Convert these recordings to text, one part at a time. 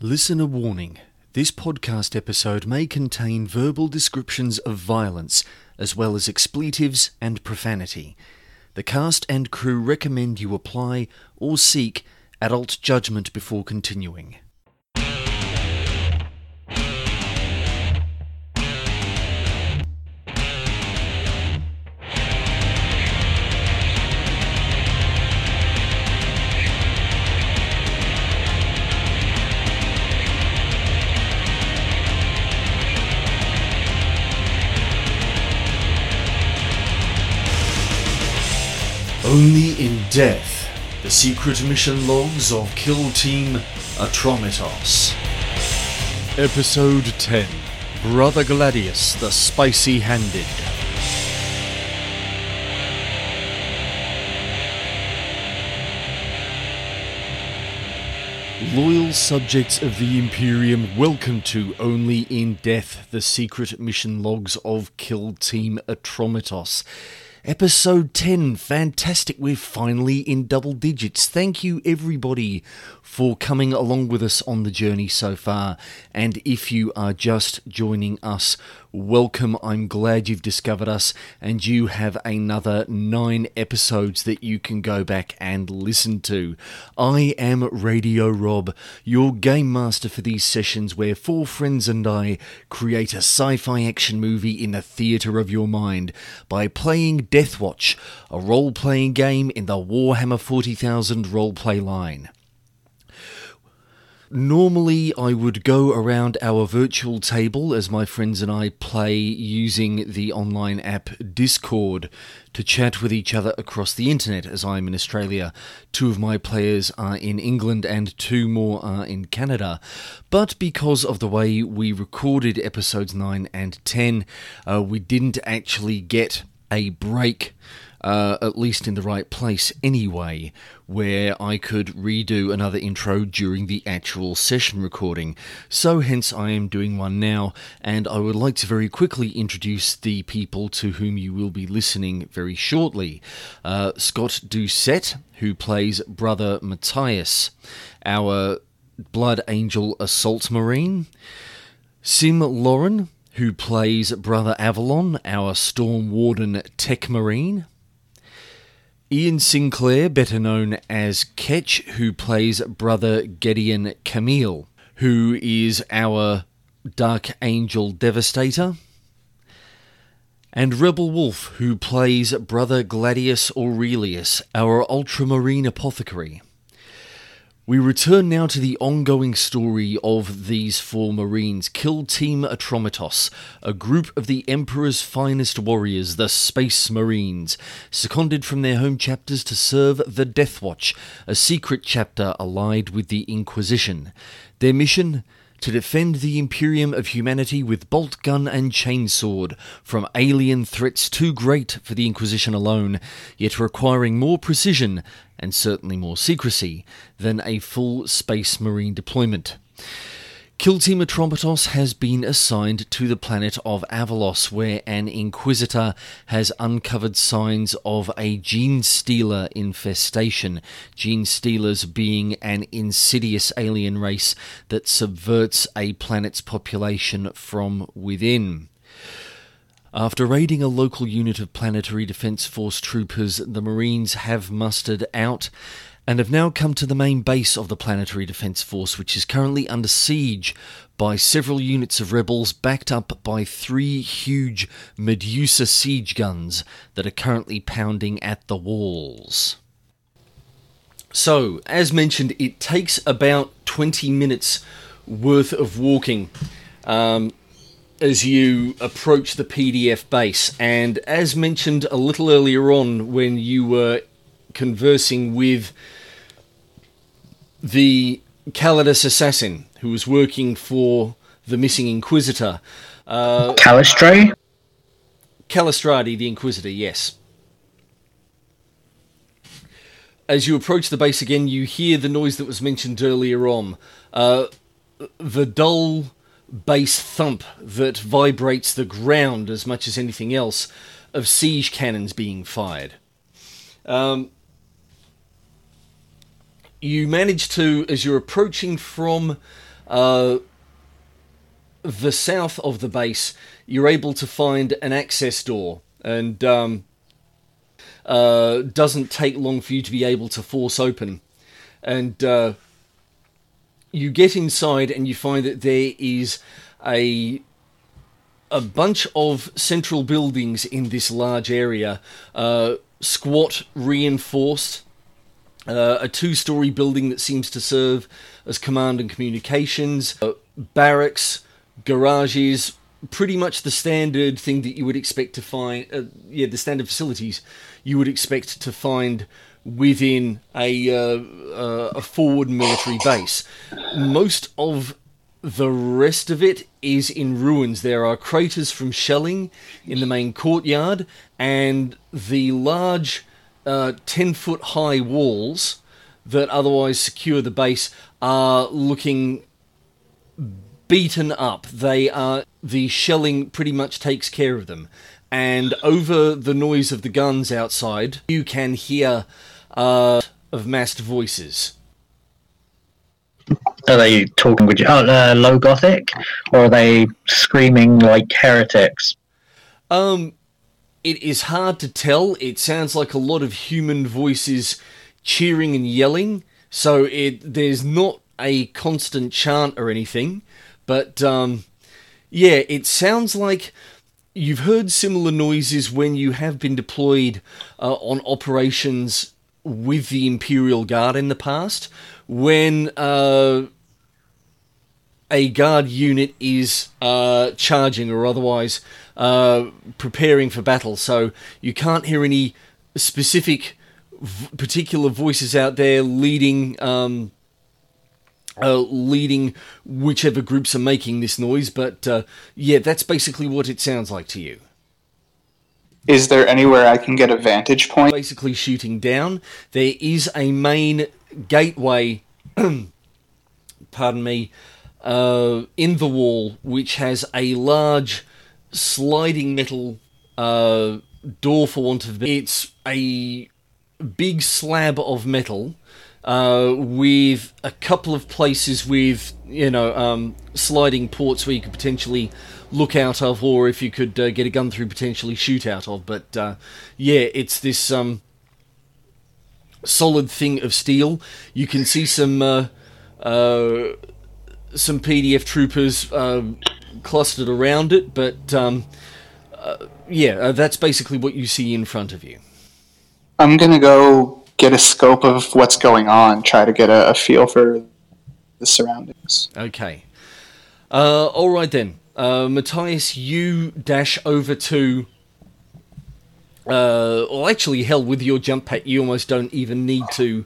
Listener warning this podcast episode may contain verbal descriptions of violence, as well as expletives and profanity. The cast and crew recommend you apply or seek adult judgment before continuing. Only in death, the secret mission logs of Kill Team Atromitos. Episode 10 Brother Gladius, the Spicy Handed. Loyal subjects of the Imperium, welcome to Only in Death, the secret mission logs of Kill Team Atromitos. Episode 10, fantastic. We're finally in double digits. Thank you, everybody, for coming along with us on the journey so far. And if you are just joining us, welcome. I'm glad you've discovered us, and you have another nine episodes that you can go back and listen to. I am Radio Rob, your game master for these sessions where four friends and I create a sci fi action movie in the theatre of your mind by playing Deathwatch, a role playing game in the Warhammer 40,000 roleplay line. Normally, I would go around our virtual table as my friends and I play using the online app Discord to chat with each other across the internet as I'm in Australia. Two of my players are in England and two more are in Canada. But because of the way we recorded episodes 9 and 10, uh, we didn't actually get a break uh, at least in the right place anyway, where I could redo another intro during the actual session recording. So, hence, I am doing one now, and I would like to very quickly introduce the people to whom you will be listening very shortly. Uh, Scott Doucette, who plays Brother Matthias, our Blood Angel Assault Marine. Sim Lauren, who plays Brother Avalon, our Storm Warden Tech Marine. Ian Sinclair, better known as Ketch, who plays Brother Gideon Camille, who is our Dark Angel Devastator. And Rebel Wolf, who plays Brother Gladius Aurelius, our Ultramarine Apothecary. We return now to the ongoing story of these four Marines. Kill Team Atromitos, a group of the Emperor's finest warriors, the Space Marines, seconded from their home chapters to serve the Death Watch, a secret chapter allied with the Inquisition. Their mission? To defend the Imperium of humanity with bolt gun and chainsword from alien threats too great for the Inquisition alone, yet requiring more precision and certainly more secrecy than a full Space Marine deployment. Kill Team Atromitos has been assigned to the planet of Avalos, where an Inquisitor has uncovered signs of a gene stealer infestation. Gene stealers being an insidious alien race that subverts a planet's population from within. After raiding a local unit of Planetary Defense Force troopers, the Marines have mustered out and have now come to the main base of the Planetary Defense Force, which is currently under siege by several units of rebels backed up by three huge Medusa siege guns that are currently pounding at the walls. So, as mentioned, it takes about 20 minutes worth of walking um, as you approach the PDF base. And as mentioned a little earlier on, when you were conversing with the Calidus assassin who was working for the missing Inquisitor. Uh, Calistray? Calistrati, the Inquisitor, yes. As you approach the base again, you hear the noise that was mentioned earlier on. Uh, the dull bass thump that vibrates the ground as much as anything else of siege cannons being fired. Um, you manage to, as you're approaching from uh, the south of the base, you're able to find an access door, and um, uh, doesn't take long for you to be able to force open. And uh, you get inside, and you find that there is a a bunch of central buildings in this large area, uh, squat, reinforced. Uh, a two-story building that seems to serve as command and communications, uh, barracks, garages, pretty much the standard thing that you would expect to find. Uh, yeah, the standard facilities you would expect to find within a uh, uh, a forward military base. Most of the rest of it is in ruins. There are craters from shelling in the main courtyard, and the large uh, 10 foot high walls that otherwise secure the base are looking beaten up. They are the shelling pretty much takes care of them, and over the noise of the guns outside, you can hear uh, of massed voices. Are they talking with uh, low gothic, or are they screaming like heretics? Um, it is hard to tell. It sounds like a lot of human voices cheering and yelling. So it there's not a constant chant or anything, but um, yeah, it sounds like you've heard similar noises when you have been deployed uh, on operations with the Imperial Guard in the past, when uh, a guard unit is uh, charging or otherwise uh, preparing for battle. So you can't hear any specific, v- particular voices out there leading. Um, uh, leading whichever groups are making this noise, but uh, yeah, that's basically what it sounds like to you. Is there anywhere I can get a vantage point? Basically, shooting down. There is a main gateway, pardon me, uh, in the wall, which has a large sliding metal uh, door, for want of. It's a big slab of metal uh, with a couple of places with you know um, sliding ports where you could potentially look out of, or if you could uh, get a gun through, potentially shoot out of. But uh, yeah, it's this um, solid thing of steel. You can see some uh, uh, some PDF troopers um, clustered around it, but um, uh, yeah, that's basically what you see in front of you. I'm gonna go get a scope of what's going on, try to get a, a feel for the surroundings. Okay. Uh, all right then, uh, Matthias, you dash over to. Uh, well, actually, hell, with your jump pack, you almost don't even need to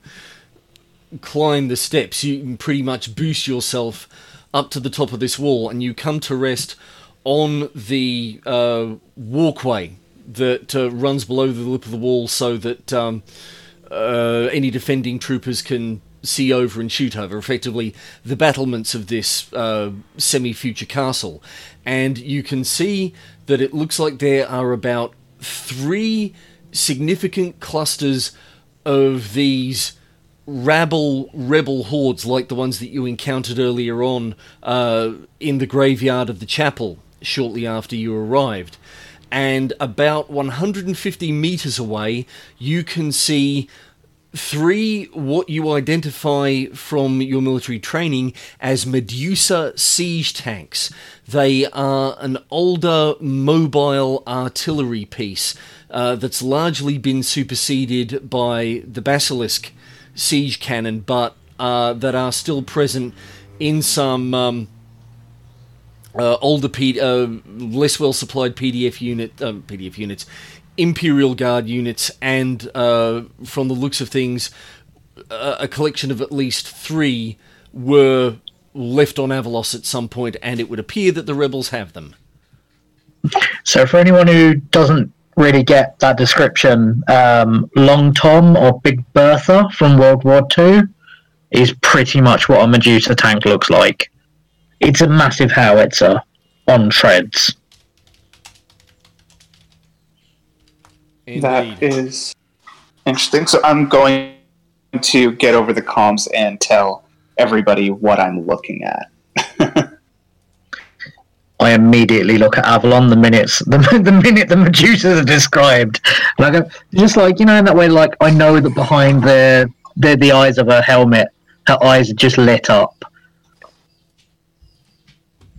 climb the steps. You can pretty much boost yourself up to the top of this wall, and you come to rest on the uh, walkway that uh, runs below the lip of the wall, so that um, uh, any defending troopers can see over and shoot over, effectively the battlements of this uh, semi future castle. And you can see that it looks like there are about three significant clusters of these rabble rebel hordes like the ones that you encountered earlier on uh, in the graveyard of the chapel shortly after you arrived. And about 150 meters away, you can see three what you identify from your military training as Medusa siege tanks. They are an older mobile artillery piece uh, that's largely been superseded by the Basilisk siege cannon, but uh, that are still present in some. Um, uh, older, P- uh, less well supplied PDF unit, um, PDF units, Imperial Guard units, and uh, from the looks of things, a, a collection of at least three were left on Avalos at some point, and it would appear that the rebels have them. So, for anyone who doesn't really get that description, um, Long Tom or Big Bertha from World War II is pretty much what a Medusa tank looks like. It's a massive howitzer on treads. Indeed. That is interesting. So I'm going to get over the comms and tell everybody what I'm looking at. I immediately look at Avalon the minutes the, the minute the Medusas are described. Like I'm just like you know in that way like I know that behind the the, the eyes of her helmet, her eyes are just lit up.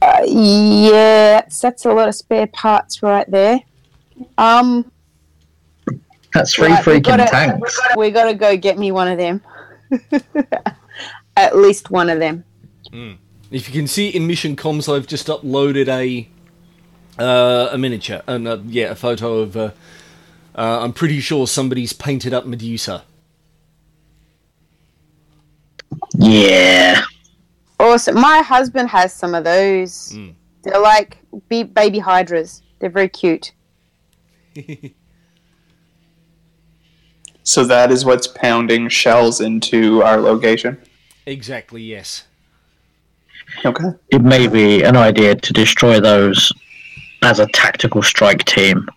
Uh, yeah, that's, that's a lot of spare parts right there. Um, That's three right, we freaking gotta- tanks. We gotta go get me one of them. At least one of them. If you can see in Mission Comms, I've just uploaded a uh, a miniature and uh, yeah, a photo of. Uh, uh, I'm pretty sure somebody's painted up Medusa. Yeah. Awesome. My husband has some of those. They're like baby hydras. They're very cute. So that is what's pounding shells into our location. Exactly. Yes. Okay. It may be an idea to destroy those as a tactical strike team.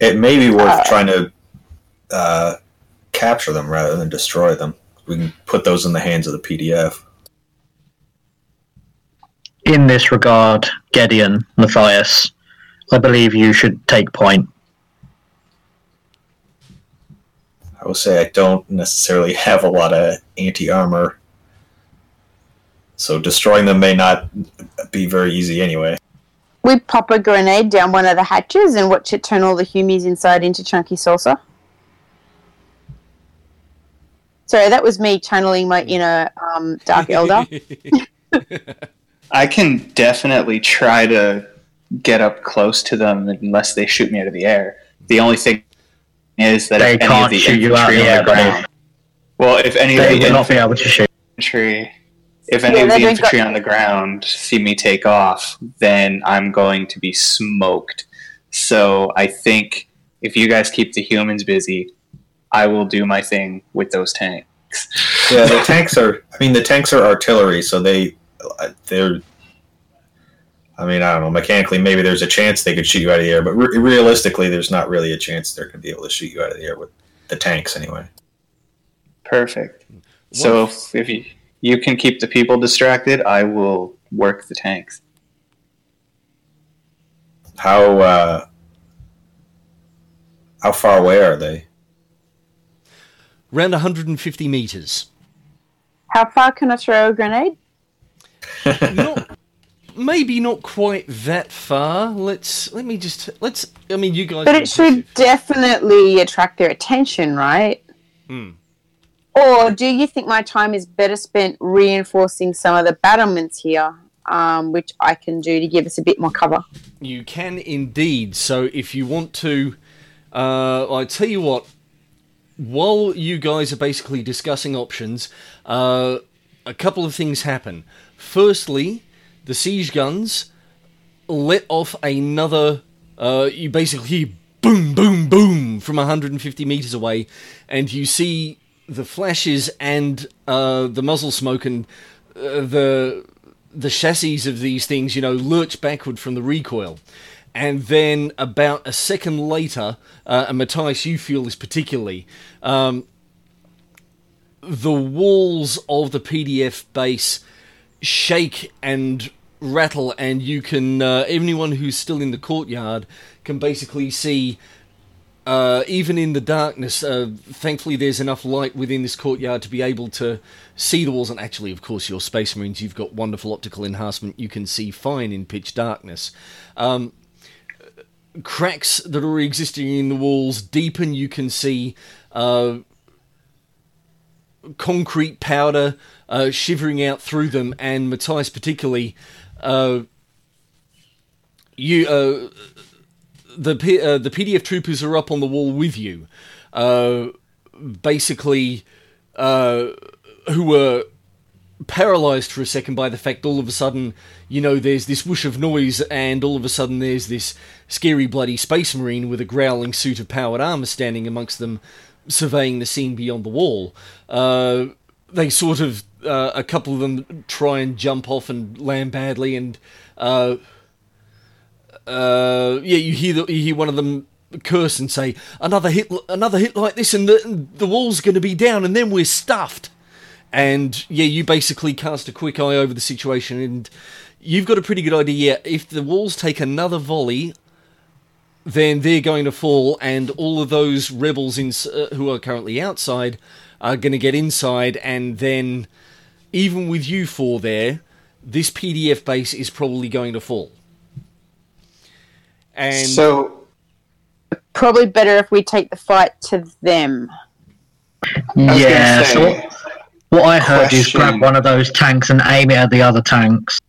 It may be worth trying to uh, capture them rather than destroy them. We can put those in the hands of the PDF. In this regard, Gideon, Matthias, I believe you should take point. I will say I don't necessarily have a lot of anti armor, so destroying them may not be very easy anyway. We pop a grenade down one of the hatches and watch it turn all the humies inside into chunky salsa. Sorry, that was me channeling my inner um, Dark Elder. I can definitely try to get up close to them unless they shoot me out of the air. The only thing is that They if any can't of the shoot you out of the on air, the ground, well, if any They of the will not be able to shoot. infantry, if any Yeah, of the infantry go- on the ground see me take off, then I'm going to be smoked. So I think if you guys keep the humans busy, I will do my thing with those tanks. Yeah, the tanks are. I mean, the tanks are artillery, so they uh, they're. I mean, I don't know. Mechanically, maybe there's a chance they could shoot you out of the air, but re- realistically, there's not really a chance they're going to be able to shoot you out of the air with the tanks anyway. Perfect. So What if, if you, you can keep the people distracted, I will work the tanks. How uh, how far away are they? Around 150 meters. How far can I throw a grenade? not maybe not quite that far. Let's let me just let's. I mean, you guys. But it should definitely attract their attention, right? Hmm. Or do you think my time is better spent reinforcing some of the battlements here, um, which I can do to give us a bit more cover? You can indeed. So if you want to, uh, I tell you what. While you guys are basically discussing options, uh, a couple of things happen. Firstly, the siege guns let off another. Uh, you basically hear boom, boom, boom from 150 meters away, and you see the flashes and uh, the muzzle smoke and uh, the the chassis of these things, you know, lurch backward from the recoil. And then about a second later, uh, and Matthias, you feel this particularly, um, the walls of the PDF base shake and rattle, and you can, uh, anyone who's still in the courtyard can basically see uh, even in the darkness, uh, thankfully there's enough light within this courtyard to be able to see the walls. And actually, of course, your Space Marines, you've got wonderful optical enhancement. You can see fine in pitch darkness. Um, cracks that are existing in the walls deepen. You can see uh, concrete powder uh, shivering out through them. And Matthias, particularly, uh, you. The uh, the PDF troopers are up on the wall with you, uh, basically, uh, who were paralyzed for a second by the fact all of a sudden, you know, there's this whoosh of noise, and all of a sudden there's this scary, bloody space marine with a growling suit of powered armor standing amongst them, surveying the scene beyond the wall. Uh, they sort of, uh, a couple of them try and jump off and land badly, and uh, uh, yeah, you hear the, you hear one of them curse and say, "Another hit, another hit like this, and the the wall's going to be down, and then we're stuffed." and yeah, you basically cast a quick eye over the situation, and you've got a pretty good idea. Yeah, If the walls take another volley, then they're going to fall, and all of those rebels in, uh, who are currently outside are going to get inside, and then even with you four there, this PDF base is probably going to fall. And so Probably better if we take the fight to them. Yeah. gonna So what, what I heard is grab one of those tanks and aim it at the other tanks.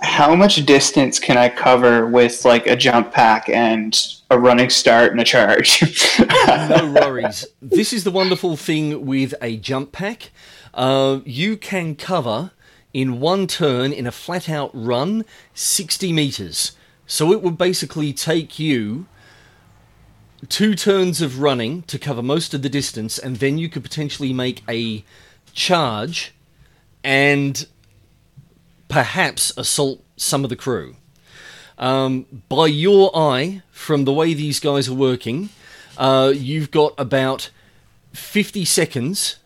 how much distance can I cover with like a jump pack and a running start and a charge? no worries. This is the wonderful thing with a jump pack. Uh, you can cover in one turn in a flat out run 60 meters. So it would basically take you two turns of running to cover most of the distance, and then you could potentially make a charge and perhaps assault some of the crew. Um, by your eye, from the way these guys are working, uh, you've got about 50 seconds,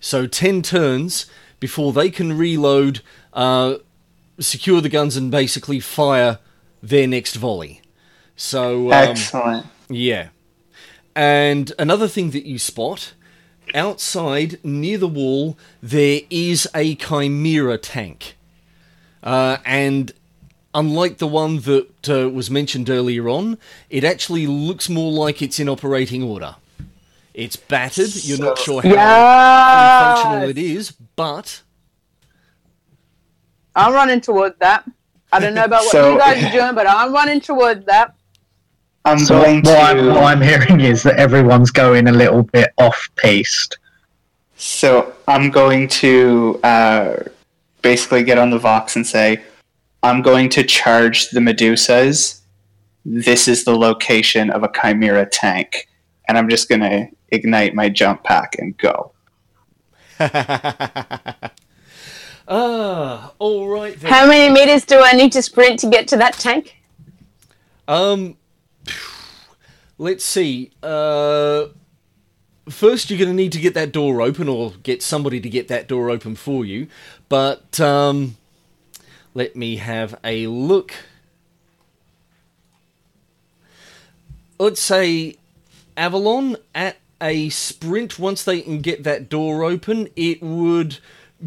so 10 turns, before they can reload, uh, secure the guns, and basically fire their next volley. So, um, Excellent. yeah. And another thing that you spot outside near the wall, there is a Chimera tank. Uh, and unlike the one that uh, was mentioned earlier on, it actually looks more like it's in operating order. It's battered. You're not sure how Yeah. functional it is, but I'm running towards that. I don't know about what So- you guys are doing, but I'm running towards that. I'm So going what, I'm, what. I'm hearing is that everyone's going a little bit off piste. So I'm going to uh, basically get on the Vox and say, I'm going to charge the Medusas. This is the location of a Chimera tank. And I'm just going to ignite my jump pack and go. ah, all right then. How many meters do I need to sprint to get to that tank? Um, let's see. Uh, first, you're going to need to get that door open, or get somebody to get that door open for you. But um, let me have a look. Let's say Avalon at a sprint. Once they can get that door open, it would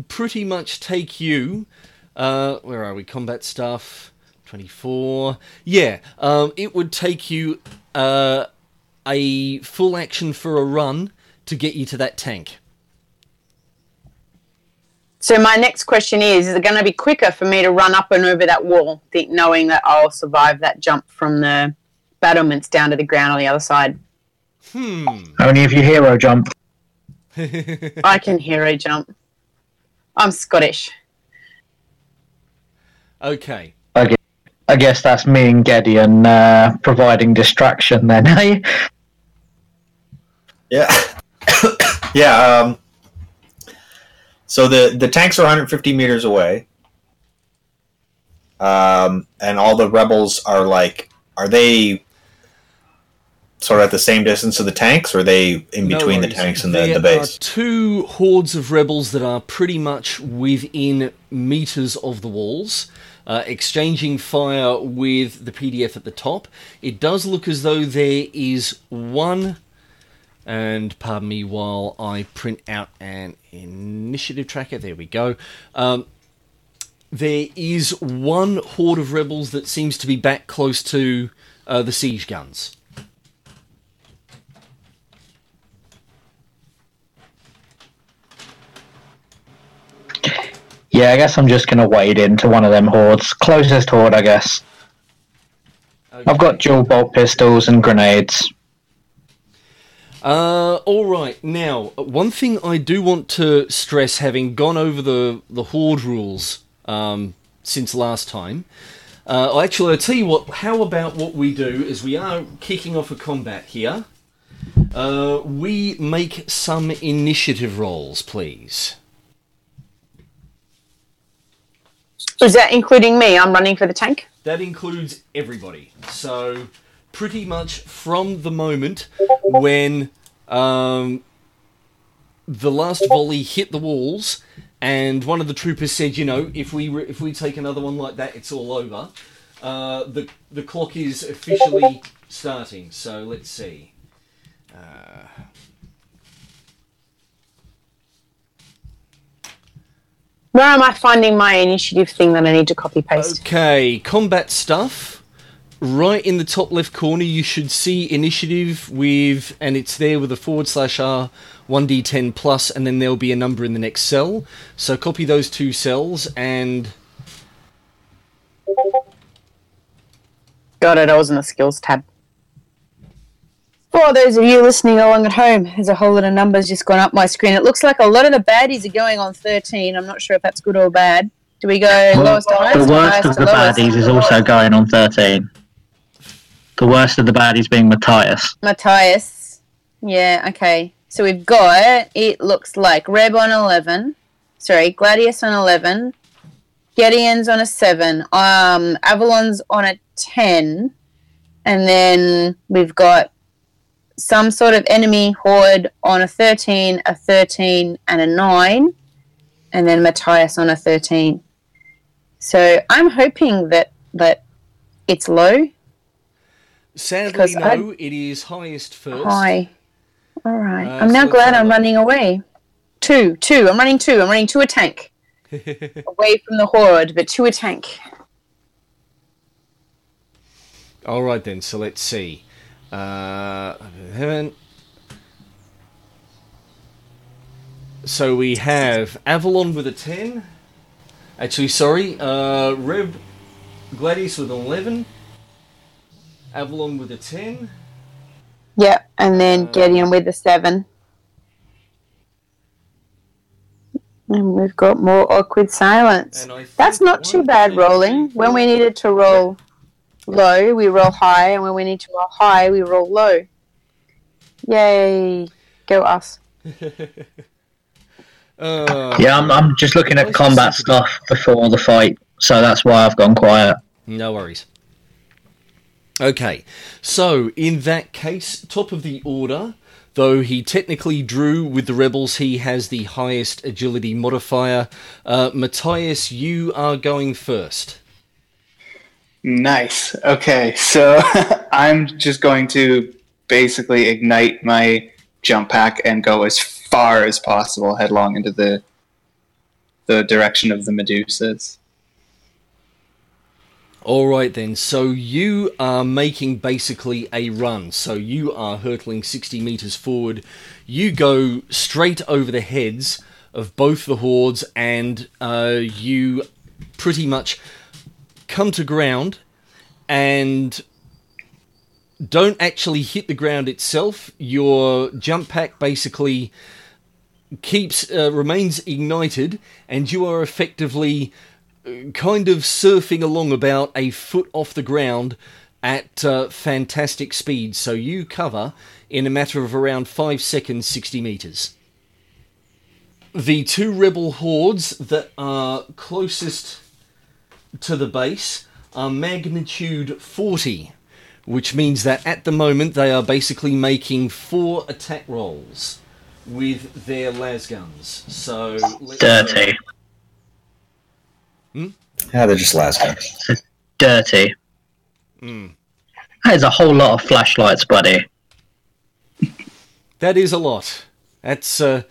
pretty much take you. Uh, where are we? Combat stuff. 24. Yeah, um, it would take you uh, a full action for a run to get you to that tank. So my next question is: Is it going to be quicker for me to run up and over that wall, think, knowing that I'll survive that jump from the battlements down to the ground on the other side? Hmm. Only if you hero jump. I can hero jump. I'm Scottish. Okay. I guess that's me and Gideon uh, providing distraction then, eh? Yeah. yeah. Um, so the, the tanks are 150 meters away. Um, and all the rebels are like, are they sort of at the same distance of the tanks, or are they in No between the tanks and the, there the base? are two hordes of rebels that are pretty much within meters of the walls, uh, exchanging fire with the PDF at the top. It does look as though there is one, and pardon me while I print out an initiative tracker. There we go. Um, there is one horde of rebels that seems to be back close to uh, the siege guns. Yeah, I guess I'm just going to wade into one of them hordes. Closest horde, I guess. I've got dual bolt pistols and grenades. Uh, all right. Now, one thing I do want to stress, having gone over the the horde rules um, since last time. Uh, actually, I'll tell you what. How about what we do is we are kicking off a combat here. Uh, we make some initiative rolls, please. Is that including me? I'm running for the tank. That includes everybody. So, pretty much from the moment when um, the last volley hit the walls, and one of the troopers said, "You know, if we re- if we take another one like that, it's all over." Uh, the the clock is officially starting. So let's see. Uh, Where am I finding my initiative thing that I need to copy paste? Okay, combat stuff. Right in the top left corner, you should see initiative with, and it's there with a forward slash R, 1d10 plus, and then there'll be a number in the next cell. So copy those two cells, and Got it. I was in the skills tab. For those of you listening along at home, there's a whole lot of numbers just gone up my screen. It looks like a lot of the baddies are going on 13. I'm not sure if that's good or bad. Do we go lowest to highest? the worst of the lowest? baddies is also going on 13. The worst of the baddies being Matthias. Matthias. Yeah, okay. So we've got, it looks like Reb on 11. Sorry, Gladius on 11. Gideon's on a 7. Um, Avalon's on a 10. And then we've got some sort of enemy horde on a 13, a 13, and a 9. And then Matthias on a 13. So I'm hoping that, that it's low. sadly, Because no, it is highest first. Hi. All right. Uh, I'm now so glad I'm not- running away. Two, two. I'm running two. I'm running to a tank. away from the horde, but to a tank. All right then. So let's see. Uh, so we have Avalon with a ten. Actually, sorry. Uh, Reb Gladius with an eleven. Avalon with a ten. Yeah, and then Uh, Gideon with a seven. And we've got more awkward silence. That's not too bad rolling. When we needed to roll low, we roll high, and when we need to roll high, we roll low. Yay. Go us. Uh, Yeah, I'm, I'm just looking at combat stuff before the fight, so that's why I've gone quiet. No worries. Okay, so in that case, top of the order, though he technically drew with the rebels, he has the highest agility modifier. Uh, Matthias, you are going first. Nice. Okay, so I'm just going to basically ignite my jump pack and go as far as possible headlong into the the direction of the Medusas. All right then. So you are making basically a run. So you are hurtling 60 meters forward. You go straight over the heads of both the hordes, and uh, you pretty much come to ground and don't actually hit the ground itself. Your jump pack basically keeps uh, remains ignited, and you are effectively kind of surfing along about a foot off the ground at uh, fantastic speed. So you cover in a matter of around five seconds, 60 meters. The two rebel hordes that are closest to the base are magnitude 40, which means that at the moment they are basically making four attack rolls with their las guns. So let's, Dirty. Yeah, they're just last guys. Dirty. Mm. That is a whole lot of flashlights, buddy. That is a lot. That's uh,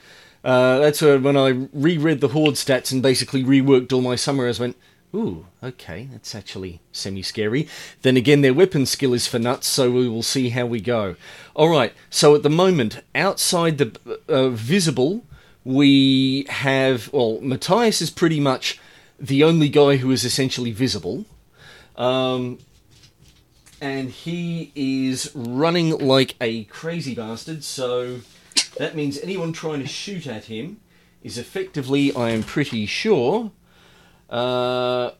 uh, that's uh, when I reread the horde stats and basically reworked all my summaries. Went, ooh, okay, that's actually semi-scary. Then again, their weapon skill is for nuts, so we will see how we go. All right. So at the moment, outside the uh, visible, we have well, Matthias is pretty much the only guy who is essentially visible. Um, and he is running like a crazy bastard. So that means anyone trying to shoot at him is effectively, I am pretty sure. Uh,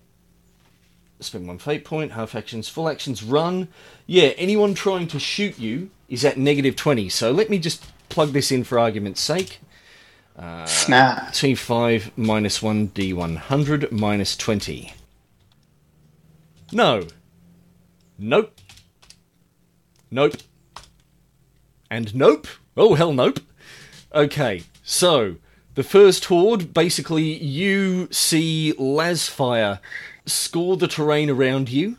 spend one fate point, half actions, full actions, run. Yeah, anyone trying to shoot you is at negative 20. So let me just plug this in for argument's sake. Uh, Snap. T5 minus 1 D100 minus 20. No. Nope. Nope. And nope. Oh, hell, nope. Okay, So, the first horde, basically, you see Lasfire score the terrain around you.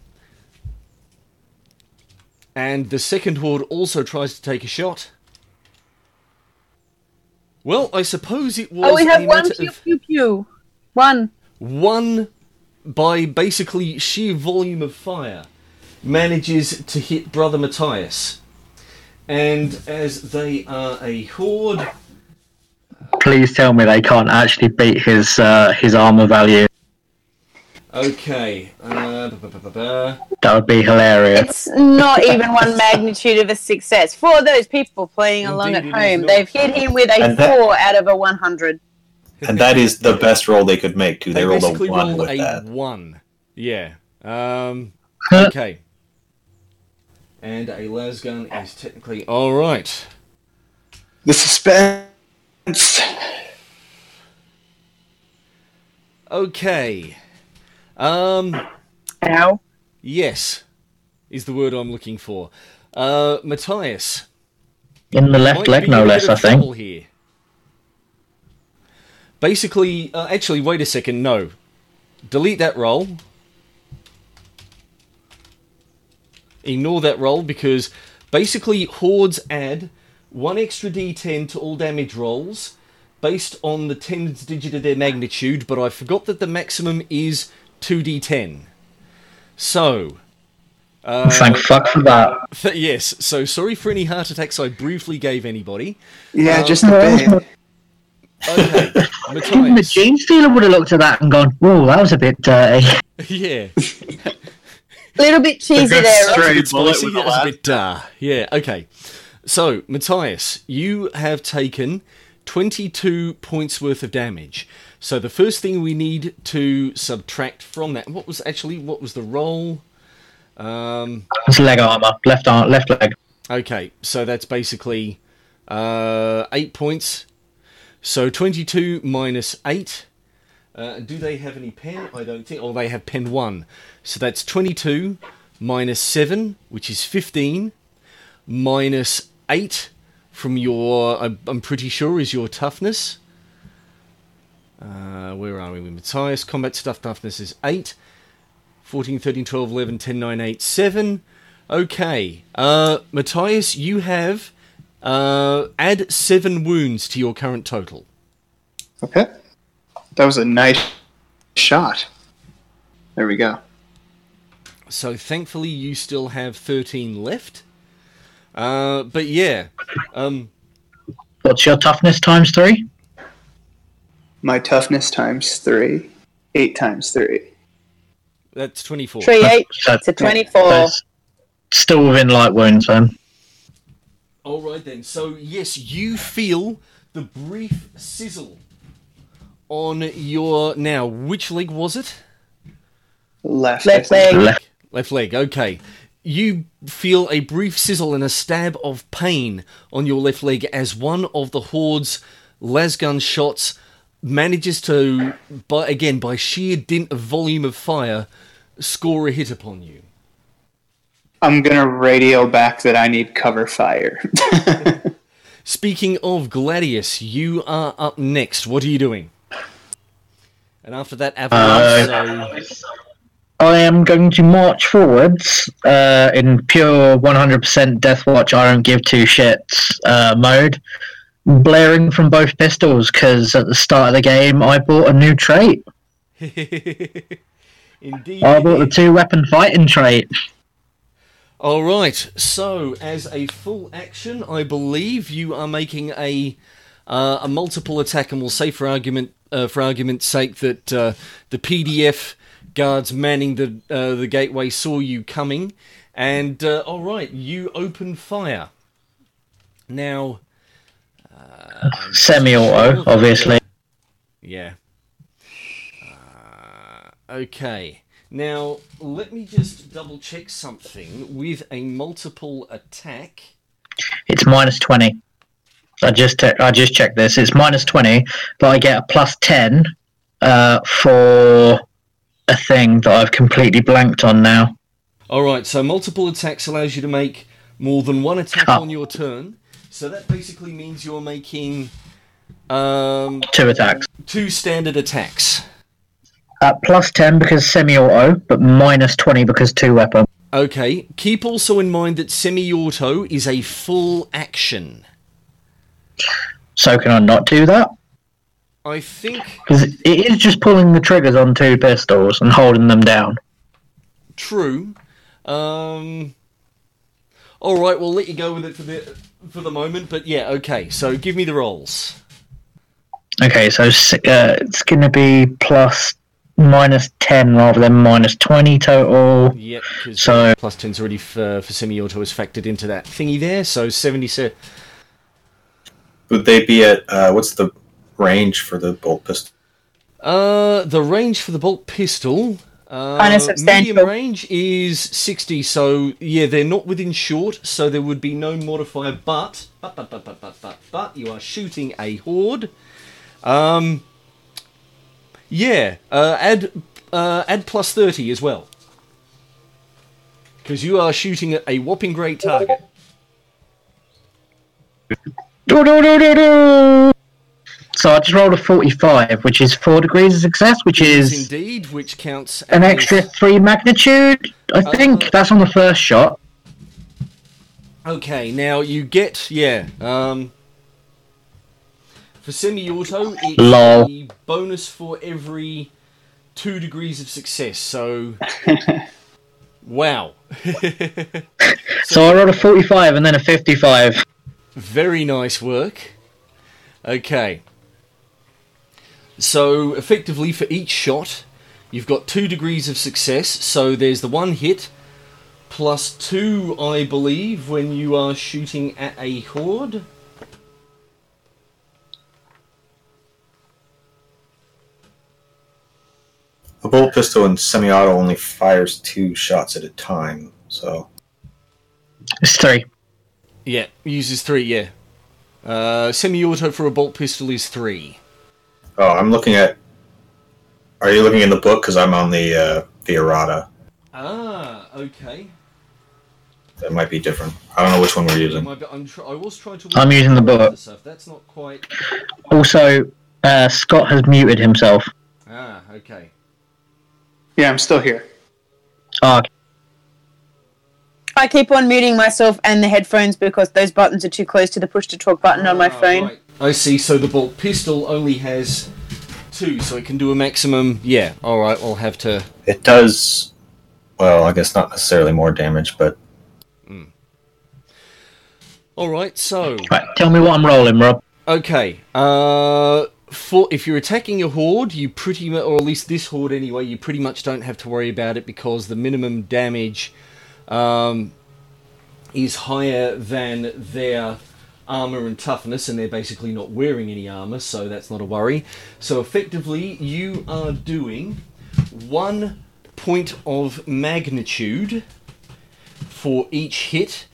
And the second horde also tries to take a shot. Well, I suppose it was Oh, we have one pew of pew pew. One. one by basically sheer volume of fire manages to hit Brother Matthias. And as they are a horde, Please tell me they can't actually beat his uh, his armor value. okay, uh, ba- ba- ba- ba- ba. That would be hilarious. It's not even one magnitude of a success. For those people playing along at home, they've hit him with a that- four out of a 100. And that is the best roll they could make too. They, they rolled a one rolled with a that. one. Yeah. Um, okay. And a lasgun is technically all right. The suspense. Okay. Um. Ow. Yes, is the word I'm looking for. Uh, Matthias. In the left leg, no less, I think. Here. Basically, uh, actually, wait a second. No, delete that roll. Ignore that roll because basically hordes add one extra d10 to all damage rolls based on the tens digit of their magnitude, but I forgot that the maximum is 2d10. So, uh, Thank fuck for that. Th- yes, so sorry for any heart attacks I briefly gave anybody. Yeah, Um, just a bit. Okay, The Matthias. Gene Stealer would have looked at that and gone, "Whoa, that was a bit dirty." yeah, a Little bit cheesy there. straight- Rob. a bit spicy. with That was a last- bit uh, yeah. Okay, so Matthias, you have taken twenty-two points worth of damage. So the first thing we need to subtract from that, what was actually what was the roll? Um, It's leg armor, left arm, left leg. Okay, so that's basically uh, eight points. So 22 minus 8. Uh, do they have any pen? I don't think. Or they have pen 1. So that's 22 minus 7, which is 15, minus 8 from your, I'm, I'm pretty sure, is your toughness. Uh, where are we with Matthias? Combat stuff toughness is 8. 14, 13, 12, 11, 10, 9, 8, 7. Okay. Uh, Matthias, you have uh, add 7 wounds to your current total. Okay. That was a nice shot. There we go. So thankfully, you still have 13 left. Uh, but yeah. Um, What's your toughness times three? My toughness times three. Eight times three. that's 24. Three eight So to 24. that's still within light wounds then. All right then. So yes, you feel the brief sizzle on your now. Which leg was it? Left. Left I leg. Left. Left leg. Okay. You feel a brief sizzle and a stab of pain on your left leg as one of the horde's lasgun shots manages to, by again by sheer dint of volume of fire, score a hit upon you. I'm gonna radio back that I need cover fire. Speaking of Gladius, you are up next. What are you doing? And after that, Avalon. Uh, so I am going to march forwards uh, in pure 100% Death Watch, I don't give two shits uh, mode, blaring from both pistols because at the start of the game I bought a new trait. Indeed. I bought the two weapon fighting trait. All right. So, as a full action, I believe you are making a uh, a multiple attack, and we'll say for argument uh, for argument's sake that uh, the PDF guards manning the uh, the gateway saw you coming, and uh, all right, you open fire. Now, Semi auto, obviously. Yeah. Uh, okay. Now, let me just double check something with a multiple attack. It's minus 20. I just te- I just checked this. It's minus 20, but I get a plus 10 uh, for a thing that I've completely blanked on now. All right, so multiple attacks allows you to make more than one attack Oh. on your turn. So that basically means you're making Um, Two attacks. two standard attacks. Uh, plus 10 because semi auto, but minus 20 because two weapon. Okay. Keep also in mind that semi-auto is a full action. So can I not do that? I think Because it is just pulling the triggers on two pistols and holding them down. true. Um. All right, we'll let you go with it for the for the moment. But yeah, okay. So give me the rolls. Okay, so uh, it's going to be plus minus 10 rather than minus 20 total. Yep. Because So- plus ten's already for, for semi-auto is factored into that thingy there. So seventy. Se- Would they be at uh, what's the range for the bolt pistol? Uh, the range for the bolt pistol. Uh, Kinda substantial. Medium range is 60, so yeah, they're not within short, so there would be no modifier, but, but, but, but, but, but, but, but, you are shooting a horde. Um, yeah, uh, add, uh, add plus 30 as well. Because you are shooting at a whopping great target. Do, do, do, do, do. So I just rolled a 45, which is 4 degrees of success, which is indeed, which counts an extra 3 magnitude. I think Uh, that's on the first shot. Okay, now you get yeah. Um, for semi-auto, it's Lol. a bonus for every two degrees of success. So, wow, So I rolled a 45 and then a 55. very nice work. Okay, so effectively for each shot, you've got two degrees of success. So there's the one hit plus two, I believe, when you are shooting at a horde. A bolt pistol and semi-auto only fires two shots at a time. So It's 3. Yeah, uses three, yeah. Uh, semi-auto for a bolt pistol is three. Oh, I'm looking at. Are you looking in the book? Because I'm on the uh, the errata. Ah, okay. That might be different. I don't know which one we're using. My, I'm tr- I was trying to. I'm using the book. Stuff. That's not quite. Also, uh, Scott has muted himself. Ah, okay. Yeah, I'm still here. Ah, I keep on muting myself and the headphones because those buttons are too close to the push to talk button on my Ah, phone. right. I see. So the bolt pistol only has two, so it can do a maximum. Yeah. All right. I'll have to. It does. Well, I guess not necessarily more damage, but All right. So right, tell me what I'm rolling, Rob. Okay. Uh, for if you're attacking a horde, you pretty much, or at least this horde anyway, you pretty much don't have to worry about it because the minimum damage um, is higher than their armor and toughness, and they're basically not wearing any armor, so that's not a worry. So effectively, you are doing one point of magnitude for each hit.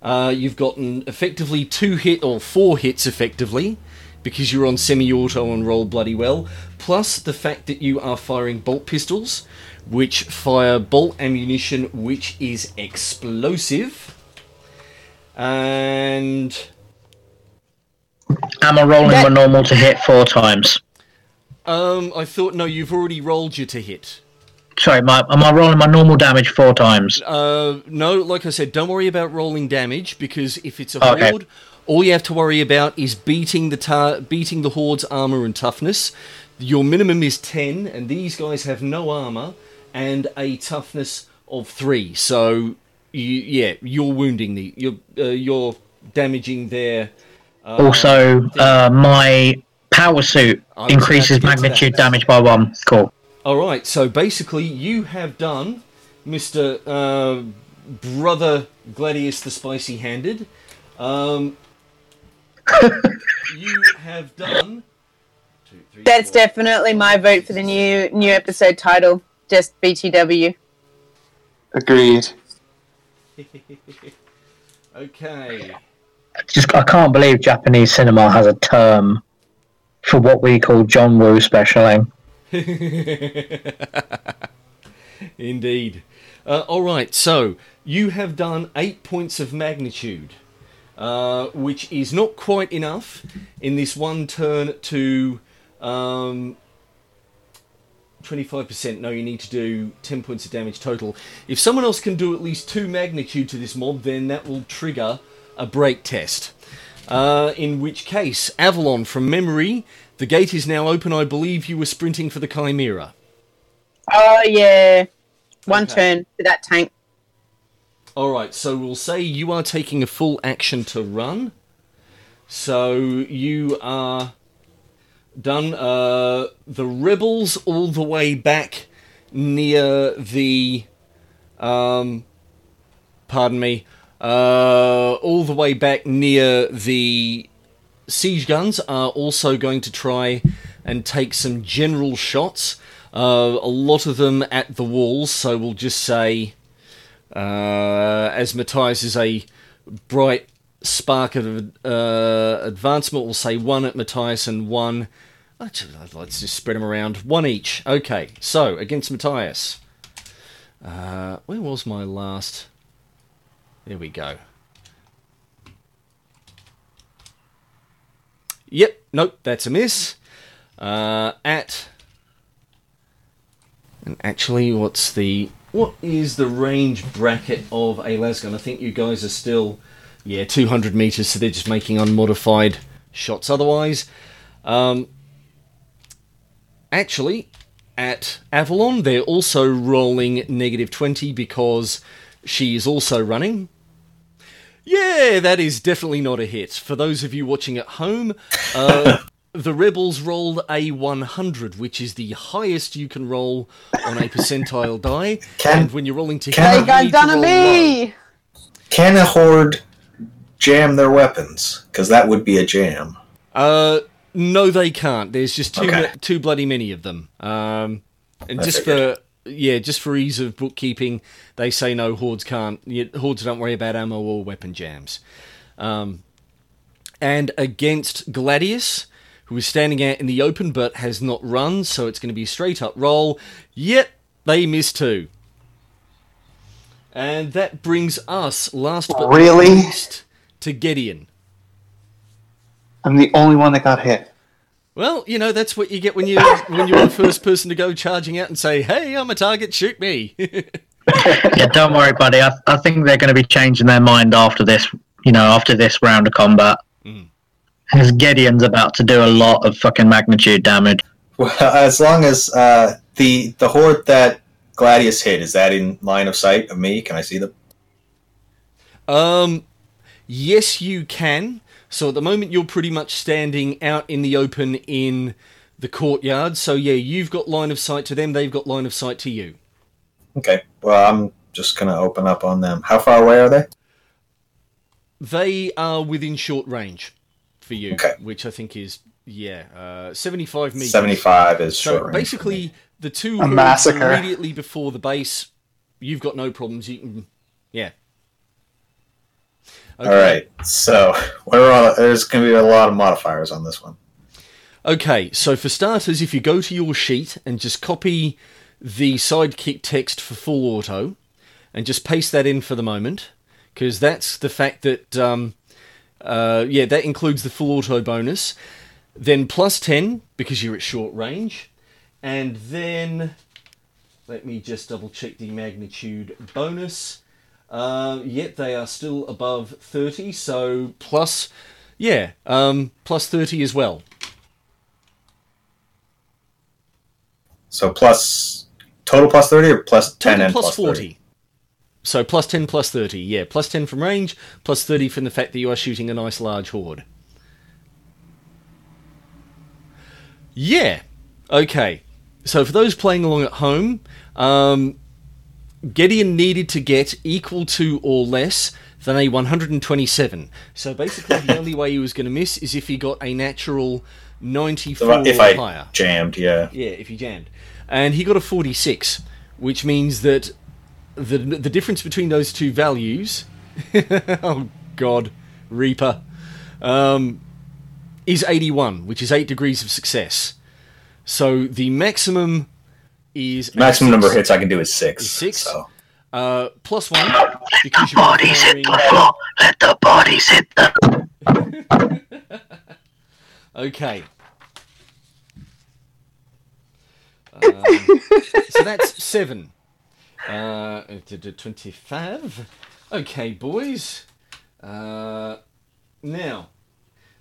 Uh, you've gotten effectively two hit or four hits effectively because you're on semi-auto and roll bloody well. Plus the fact that you are firing bolt pistols, which fire bolt ammunition, which is explosive. And Am I rolling That- my normal to hit four times? um, I thought no, you've already rolled your to hit. Sorry, my, am I rolling my normal damage four times? Uh, no, like I said, don't worry about rolling damage because if it's a Okay. horde, all you have to worry about is beating the tar- beating the horde's armor and toughness. Your minimum is ten, and these guys have no armor and a toughness of three. So, you, yeah, you're wounding the you're uh, you're damaging their. Uh, Also, uh, my power suit I was about increases to get to magnitude damage by one. Cool. All right, so basically, you have done, Mister uh, Brother Gladius the Spicy Handed. Um, you have done. Two, three, That's four, definitely my vote for the new new episode title. Just BTW. Agreed. Okay. Just I can't believe Japanese cinema has a term for what we call John Woo specialing. Indeed. Uh, all right, so you have done eight points of magnitude. uh, which is not quite enough in this one turn to um, 25%. No, you need to do 10 points of damage total. If someone else can do at least two magnitude to this mob, then that will trigger a break test. Uh, in which case, Avalon, from memory, the gate is now open. I believe you were sprinting for the Chimera. Oh yeah, one Okay. turn for that tank. All right, so we'll say you are taking a full action to run. So you are done. Uh, the rebels all the way back near the, um, pardon me, uh, all the way back near the siege guns are also going to try and take some general shots. Uh, a lot of them at the walls, so we'll just say. Uh, as Matthias is a bright spark of uh, advancement, we'll say one at Matthias and one. Let's just spread them around. One each. Okay, so against Matthias. Uh, where was my last? There we go. Yep, nope, that's a miss. Uh, at. And actually, what's the what is the range bracket of a lasgun? I think you guys are still, yeah, 200 meters, so they're just making unmodified shots. Otherwise, um, actually, at Avalon, they're also rolling negative 20 because she is also running. Yeah, that is definitely not a hit. For those of you watching at home, uh, the Rebels rolled a 100, which is the highest you can roll on a percentile die. Can- and when you're rolling to can- hit, They you got need to done roll to me. Can a horde jam their weapons? Because that would be a jam. Uh, no, they can't. There's just too Okay. ma- too bloody many of them. Um, and I just figured. for yeah, just for ease of bookkeeping, they say no hordes can't. Hordes don't worry about ammo or weapon jams. Um, and against Gladius, who is standing out in the open but has not run, so it's going to be a straight up roll. Yep, they miss too. And that brings us, last but not Really? least, to Gideon. I'm the only one that got hit. Well, you know that's what you get when you when you're the first person to go charging out and say, "Hey, I'm a target, shoot me." yeah, don't worry, buddy. I, I think they're going to be changing their mind after this. You know, after this round of combat, Mm. Gideon's about to do a lot of fucking magnitude damage. Well, as long as uh, the the horde that Gladius hit is that in line of sight of me? Can I see them? um, yes, you can. So at the moment, you're pretty much standing out in the open in the courtyard. So yeah, you've got line of sight to them. They've got line of sight to you. Okay. Well, I'm just gonna open up on them. How far away are they? They are within short range for you, Okay. which I think is yeah, uh, 75 meters. Seventy-five is So short range. for basically, me. the two A massacre. immediately before the base, you've got no problems. You can, yeah. All right. So we're on. There's gonna be a lot of modifiers on this one. Okay, so for starters, if you go to your sheet and just copy the sidekick text for full auto, and just paste that in for the moment, because that's the fact that, um, uh, yeah, that includes the full auto bonus. Then plus 10, because you're at short range. And then, let me just double check the magnitude bonus. Uh, yet they are still above 30, so plus, yeah, um, plus 30 as well. So plus total plus thirty or plus ten Total and plus plus 40. 30? So plus 10 plus 30, yeah. Plus 10 from range, plus 30 from the fact that you are shooting a nice large horde. Yeah. Okay. So for those playing along at home, um, Gideon needed to get equal to or less than a 127. So basically, the only way he was going to miss is if he got a natural 94 So if I higher. jammed, yeah. Yeah, if he jammed. And he got a 46, which means that the the difference between those two values, oh god, Reaper, um, is 81, which is 8 degrees of success. So the maximum is Maximum number of hits I can do is six. Is six? So Uh, plus 1 because you're Bodies hit the floor. Let the bodies hit the. Okay. Um, so that's seven. Uh, d- d- 25. Okay, boys. Uh, now,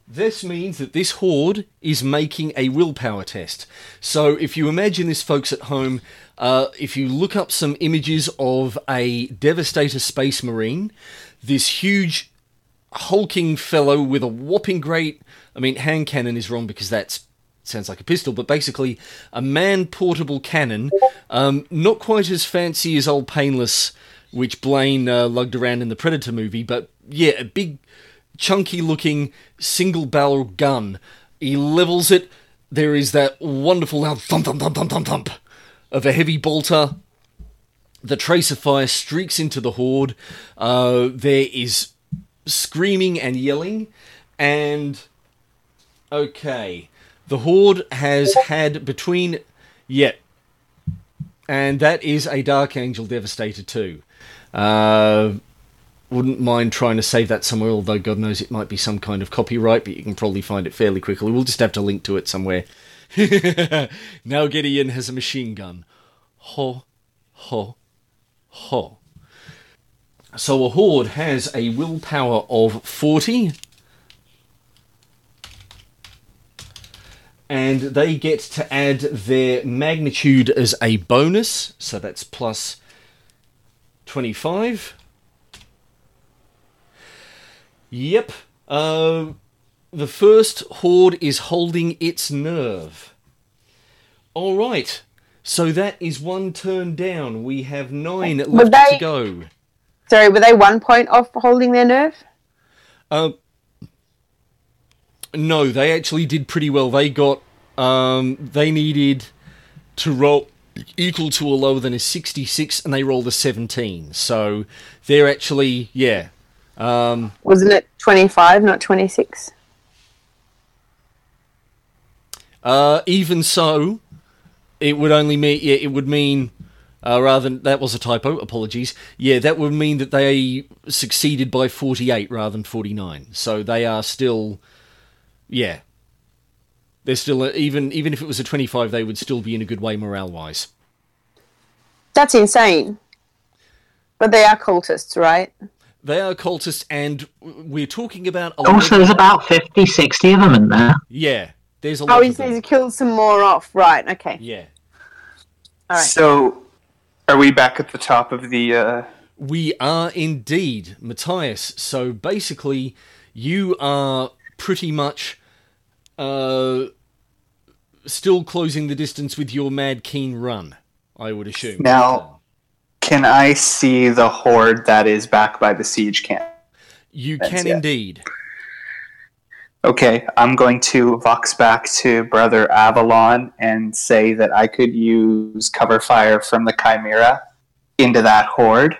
this means that this horde is making a willpower test. So, if you imagine this, folks at home, uh, if you look up some images of a Devastator Space Marine, this huge hulking fellow with a whopping great. I mean, hand cannon is wrong because that sounds like a pistol, but basically a man portable cannon, um, not quite as fancy as old Painless, which Blaine uh, lugged around in the Predator movie, but yeah, a big, chunky looking single barrel gun. He levels it. There is that wonderful loud thump thump thump thump thump thump of a heavy bolter. The tracer fire streaks into the horde. Uh, there is screaming and yelling, and okay, the horde has had between yeah, and that is a Dark Angel Devastator too. Uh, wouldn't mind trying to save that somewhere, although God knows it might be some kind of copyright, but you can probably find it fairly quickly. We'll just have to link to it somewhere. now Gideon has a machine gun. Ho, ho, ho. So a horde has a willpower of 40. And they get to add their magnitude as a bonus. So that's plus 25. Yep. Uh, the first horde is holding its nerve. Alright. So that is one turn down. We have nine Would left they- to go. Sorry, were they one point off holding their nerve? Uh, no, they actually did pretty well. They got um, they needed to roll equal to or lower than a 66, and they rolled a 17. So they're actually yeah. Um, Wasn't it 25, not 26? uh, even so, it would only mean yeah, it would mean. Uh, rather than that was a typo. Apologies. Yeah, that would mean that they succeeded by forty-eight rather than forty-nine. So they are still, yeah, they're still even even if it was a twenty-five, they would still be in a good way morale-wise. That's insane. But they are cultists, right? They are cultists, and we're talking about a Also, there's about 50, 60 of them in there. yeah. There's a lot Oh, of he them. needs to some more off. Right, okay. Yeah, All right. So, are we back at the top of the? Uh, we are indeed Matthias. So basically, you are pretty much uh, still closing the distance with your mad keen run. I would assume. Now- can I see the horde that is back by the siege camp? you can it. indeed. Okay, I'm going to vox back to Brother Avalon and say that I could use cover fire from the Chimera into that horde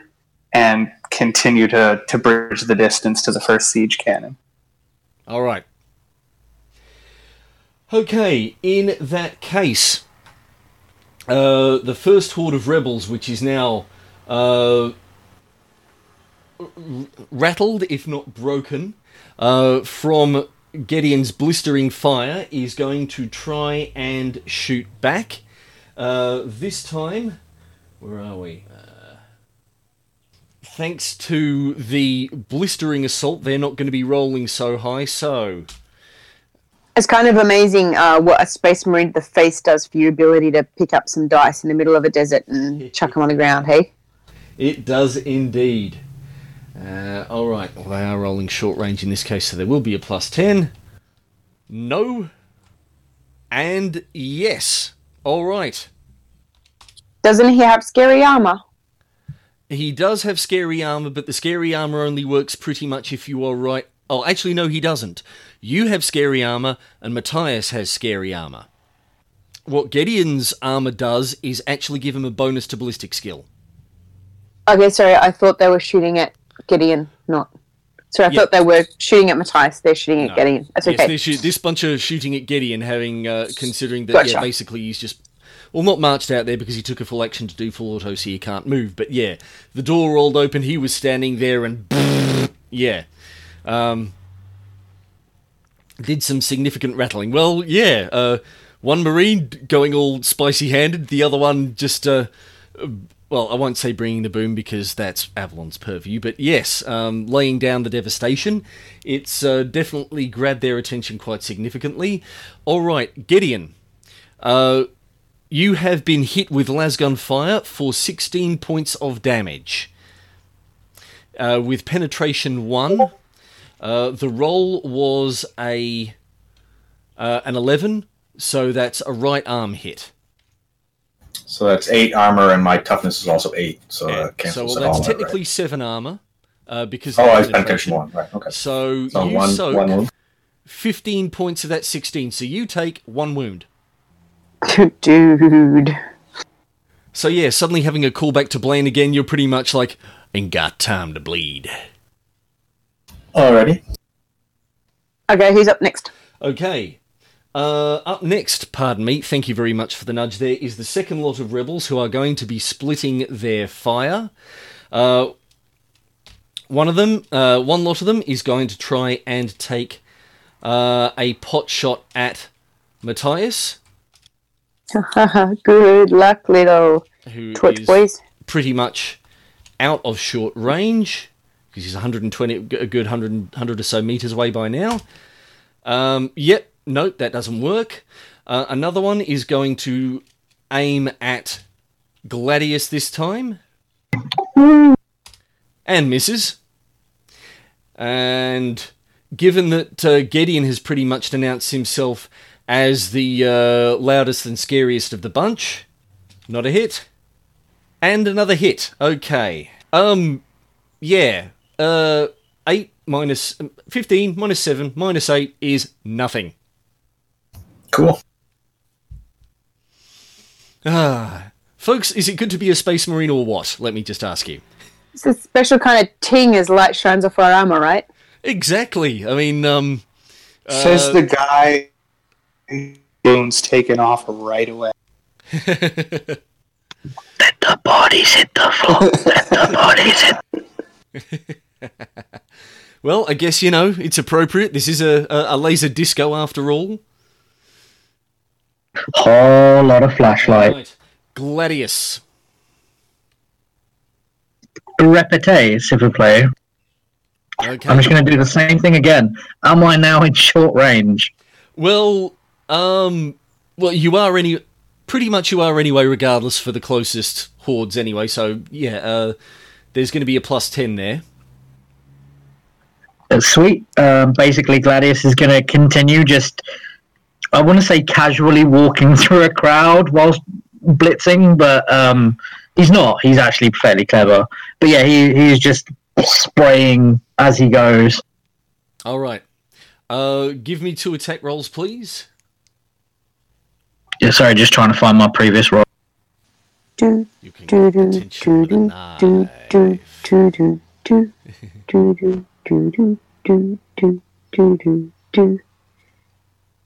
and continue to, to bridge the distance to the first siege cannon. All right. Okay, in that case, uh, the first horde of rebels, which is now uh, rattled, if not broken, uh, from Gideon's blistering fire, is going to try and shoot back. Uh, this time, where are we? Uh, thanks to the blistering assault, they're not going to be rolling so high, so. It's kind of amazing uh, what a space marine the face does for your ability to pick up some dice in the middle of a desert and chuck them on the ground, hey? It does indeed. Uh, all right. Well, they are rolling short range in this case, so there will be a plus 10. No. And yes. All right. Doesn't he have scary armor? He does have scary armor, but the scary armor only works pretty much if you are right. Oh, actually, no, he doesn't. You have scary armor, and Matthias has scary armor. What Gideon's armor does is actually give him a bonus to ballistic skill. Okay, sorry, I thought they were shooting at Gideon, not. Sorry, I Yeah. thought they were shooting at Matthias. They're shooting No. at Gideon. That's Yes, okay. shoot, this bunch are shooting at Gideon, having uh, considering that Gotcha. yeah, basically he's just well, not marched out there because he took a full action to do full auto, so he can't move. But yeah, the door rolled open. He was standing there, and Yeah. Um, did some significant rattling. Well, yeah. Uh, one Marine going all spicy handed, the other one just. Uh, well, I won't say bringing the boom because that's Avalon's purview, but yes, um, laying down the devastation. It's uh, definitely grabbed their attention quite significantly. All right, Gideon, uh, you have been hit with lasgun fire for 16 points of damage. Uh, with penetration 1, uh, the roll was a uh, an 11, so that's a right arm hit. So that's eight armor, and my toughness is also eight. So Yeah. uh, So cancels well, it all that's out, technically seven armor uh, because Right? Oh, I spent penetration. penetration one. Right. Okay. So, So you one, soak one wound. 15 points of that 16. So you take one wound. Dude. So yeah, suddenly having a callback to Blaine again, you're pretty much like, ain't got time to bleed. Already. Okay, who's up next? Okay. Uh, up next, pardon me, thank you very much for the nudge there, is the second lot of rebels who are going to be splitting their fire. Uh, one of them, uh, one lot of them is going to try and take uh, a pot shot at Matthias, Good luck, little who Twitch is boys. pretty much out of short range because he's 120, a good 100, 100 or so meters away by now. Um, yep, nope, that doesn't work. Uh, another one is going to aim at Gladius this time and misses. And given that uh, has pretty much denounced himself as the uh, loudest and scariest of the bunch, not a hit. And another hit. Okay. Um, yeah. Uh, 8 minus 15 minus 7 minus 8 is nothing. Cool. Ah. Folks, is it good to be a space marine or what? Let me just ask you. It's a special kind of ting as light shines off our armor, right? Exactly. I mean, um, Says uh, the guy wounds taken off right away. Let the bodies hit the floor. Let the bodies hit. well, I guess you know it's appropriate. This is a, a, a laser disco after all. Whole lot of flashlight. Right. Gladius. Repete, vous plaît. Okay. I'm just going to do the same thing again. Am I now in short range? Well, um, well, you are any, pretty much you are anyway, regardless for the closest hordes anyway. So yeah, uh, there's going to be a plus ten there. Uh, Sweet. Um, basically, Gladius is going to continue just, I want to say casually walking through a crowd whilst blitzing, but um, he's not. He's actually fairly clever. But yeah, he, he's just spraying as he goes. All right. Uh, give me two attack rolls, please. Yeah, sorry, just trying to find my previous roll. Do You can do get do do with a do do knife. do do do do do do do do do do do do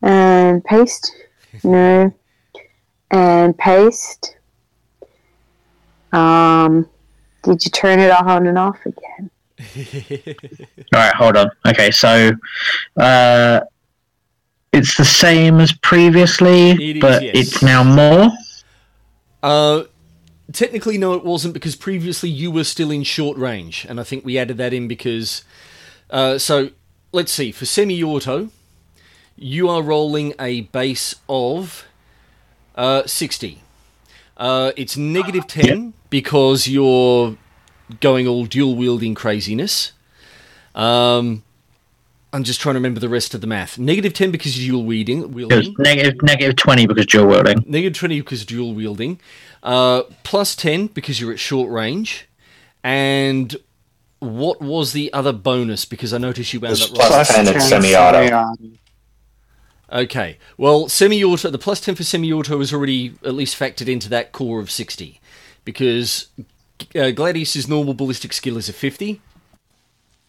and paste no and paste um did you turn it on and off again All right, hold on. Okay, so uh, it's the same as previously, It is, but yes. it's now more. Uh, technically, no, it wasn't because previously you were still in short range, and I think we added that in because. Uh, so, let's see. For semi-auto, you are rolling a base of uh, sixty. Uh, it's negative ten because you're going all dual wielding craziness. Um, I'm just trying to remember the rest of the math. Negative ten because you're dual wielding. Wielding. negative negative twenty because dual wielding. Negative 20 because dual wielding. Uh, plus 10 because you're at short range. And what was the other bonus? Because I noticed you wound It's up plus right. 10 and semi-auto. semi-auto. Okay. Well, semi-auto, the plus 10 for semi-auto is already at least factored into that core of 60. Because uh, Gladius's normal ballistic skill is a 50.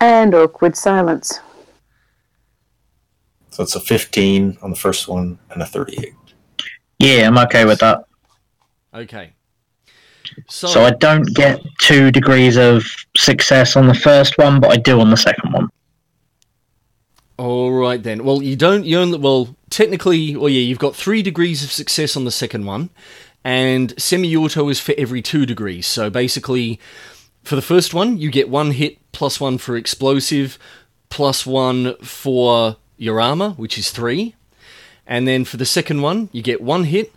and awkward silence So it's a 15 on the first one and a 38. Yeah, I'm okay with that. Okay. So, So I don't get two degrees of success on the first one, but I do on the second one. all right then. Well, you don't. You only. Well, technically, well, yeah, you've got three degrees of success on the second one, and semi-auto is for every two degrees. So basically, for the first one, you get one hit plus one for explosive, plus one for your armor, which is three. And then for the second one, you get one hit,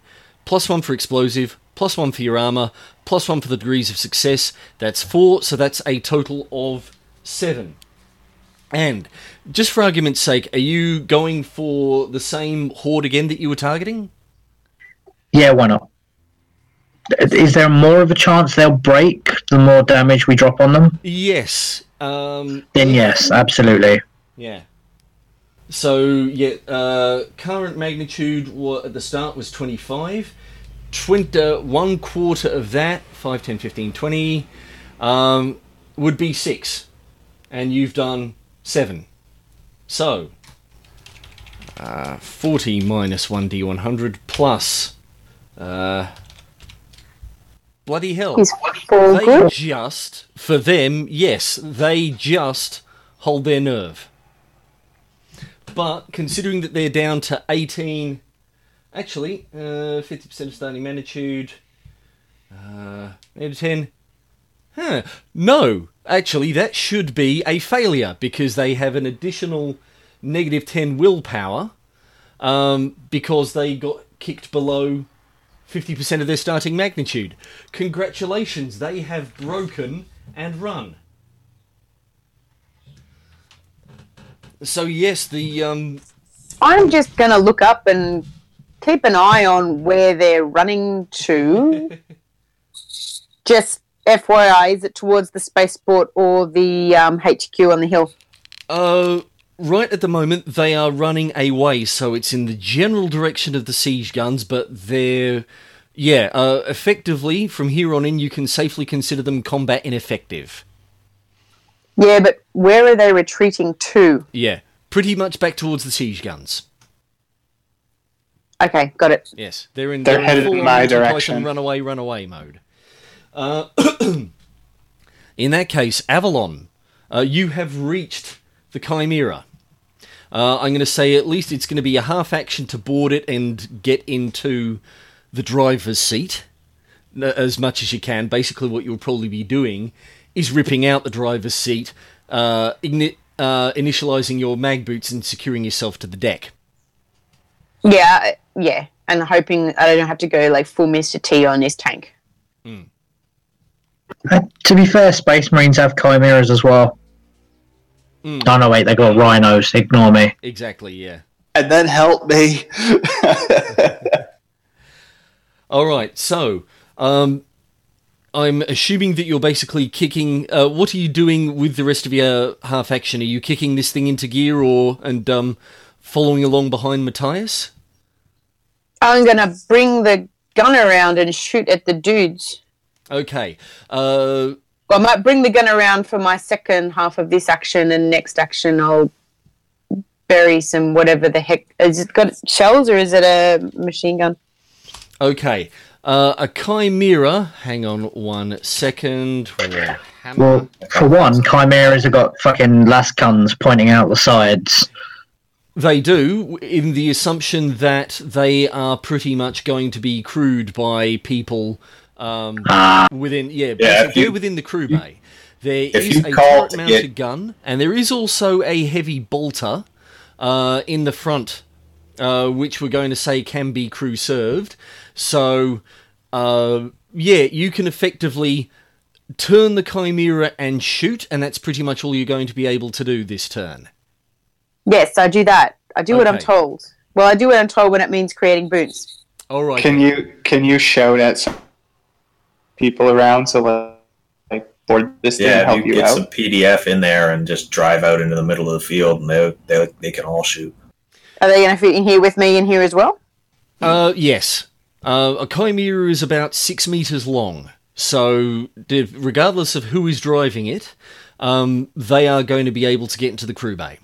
plus one for explosive, plus one for your armor, plus one for the degrees of success. That's four, so that's a total of seven. And just for argument's sake, are you going for the same horde again that you were targeting? Yeah, why not? Is there more of a chance they'll break the more damage we drop on them? Yes. Um, Then yes, absolutely. Yeah. So yeah, uh, current magnitude at the start was 25. 20, uh, one quarter of that, 5, 10, 15, 20, um, would be 6. And you've done 7. So, uh, 40 minus 1d100 plus. Uh, bloody hell. They good? just, for them, yes, they just hold their nerve. But considering that they're down to 18, actually, uh, 50% of starting magnitude, uh, 8 to 10. Huh. No, actually, that should be a failure because they have an additional negative 10 willpower um, because they got kicked below 50% of their starting magnitude. Congratulations, they have broken and run. So yes, the um, I'm just going to look up and keep an eye on where they're running to. just FYI, is it towards the spaceport or the um, HQ on the hill? uh, right at the moment they are running away, so it's in the general direction of the siege guns, but they're yeah, uh, effectively from here on in you can safely consider them combat ineffective. Yeah, but where are they retreating to? Yeah, pretty much back towards the siege guns. Okay, got it. Yes, they're in. They're in headed in my Monty Python direction. Runaway, runaway mode. Uh, in that case, Avalon, uh, you have reached the Chimera. Uh, I'm going to say at least it's going to be a half action to board it and get into the driver's seat as much as you can. Basically, what you'll probably be doing is ripping out the driver's seat, uh, igni- uh, initializing your mag boots, and securing yourself to the deck. Yeah, yeah, and hoping I don't have to go like full Mr. T on this tank. Uh, to be fair, Space Marines have chimeras as well. Mm. Oh no, wait, they got rhinos. Ignore me. Exactly, yeah. and then help me. All right, so um, I'm assuming that you're basically kicking. Uh, what are you doing with the rest of your half action? Are you kicking this thing into gear, or and um, following along behind Matthias? I'm gonna bring the gun around and shoot at the dudes. Okay. Uh, I might bring the gun around for my second half of this action, and next action I'll bury some whatever the heck. Is it got shells or is it a machine gun? okay. Uh, a chimera. Hang on one second. Well, for one, chimeras have got fucking las guns pointing out the sides. They do, in the assumption that they are pretty much going to be crewed by people um, Ah, within. Yeah, Yeah, you- within the crew bay. There is a turret-mounted get- gun, and there is also a heavy bolter uh, in the front, uh, which we're going to say can be crew served. So, uh, yeah, you can effectively turn the chimera and shoot, and that's pretty much all you're going to be able to do this turn. Yes, I do that. I do what I'm told. Well, I do what I'm told when it means creating boons. All right. can you can you shout at some people around so like, like board this thing Yeah, help if you, you get out? some PDF in there and just drive out into the middle of the field, and they they, they can all shoot. Are they going to fit in here with me in here as well? Uh, yes. Uh, a chimera is about six meters long, so regardless of who is driving it, um, they are going to be able to get into the crew bay.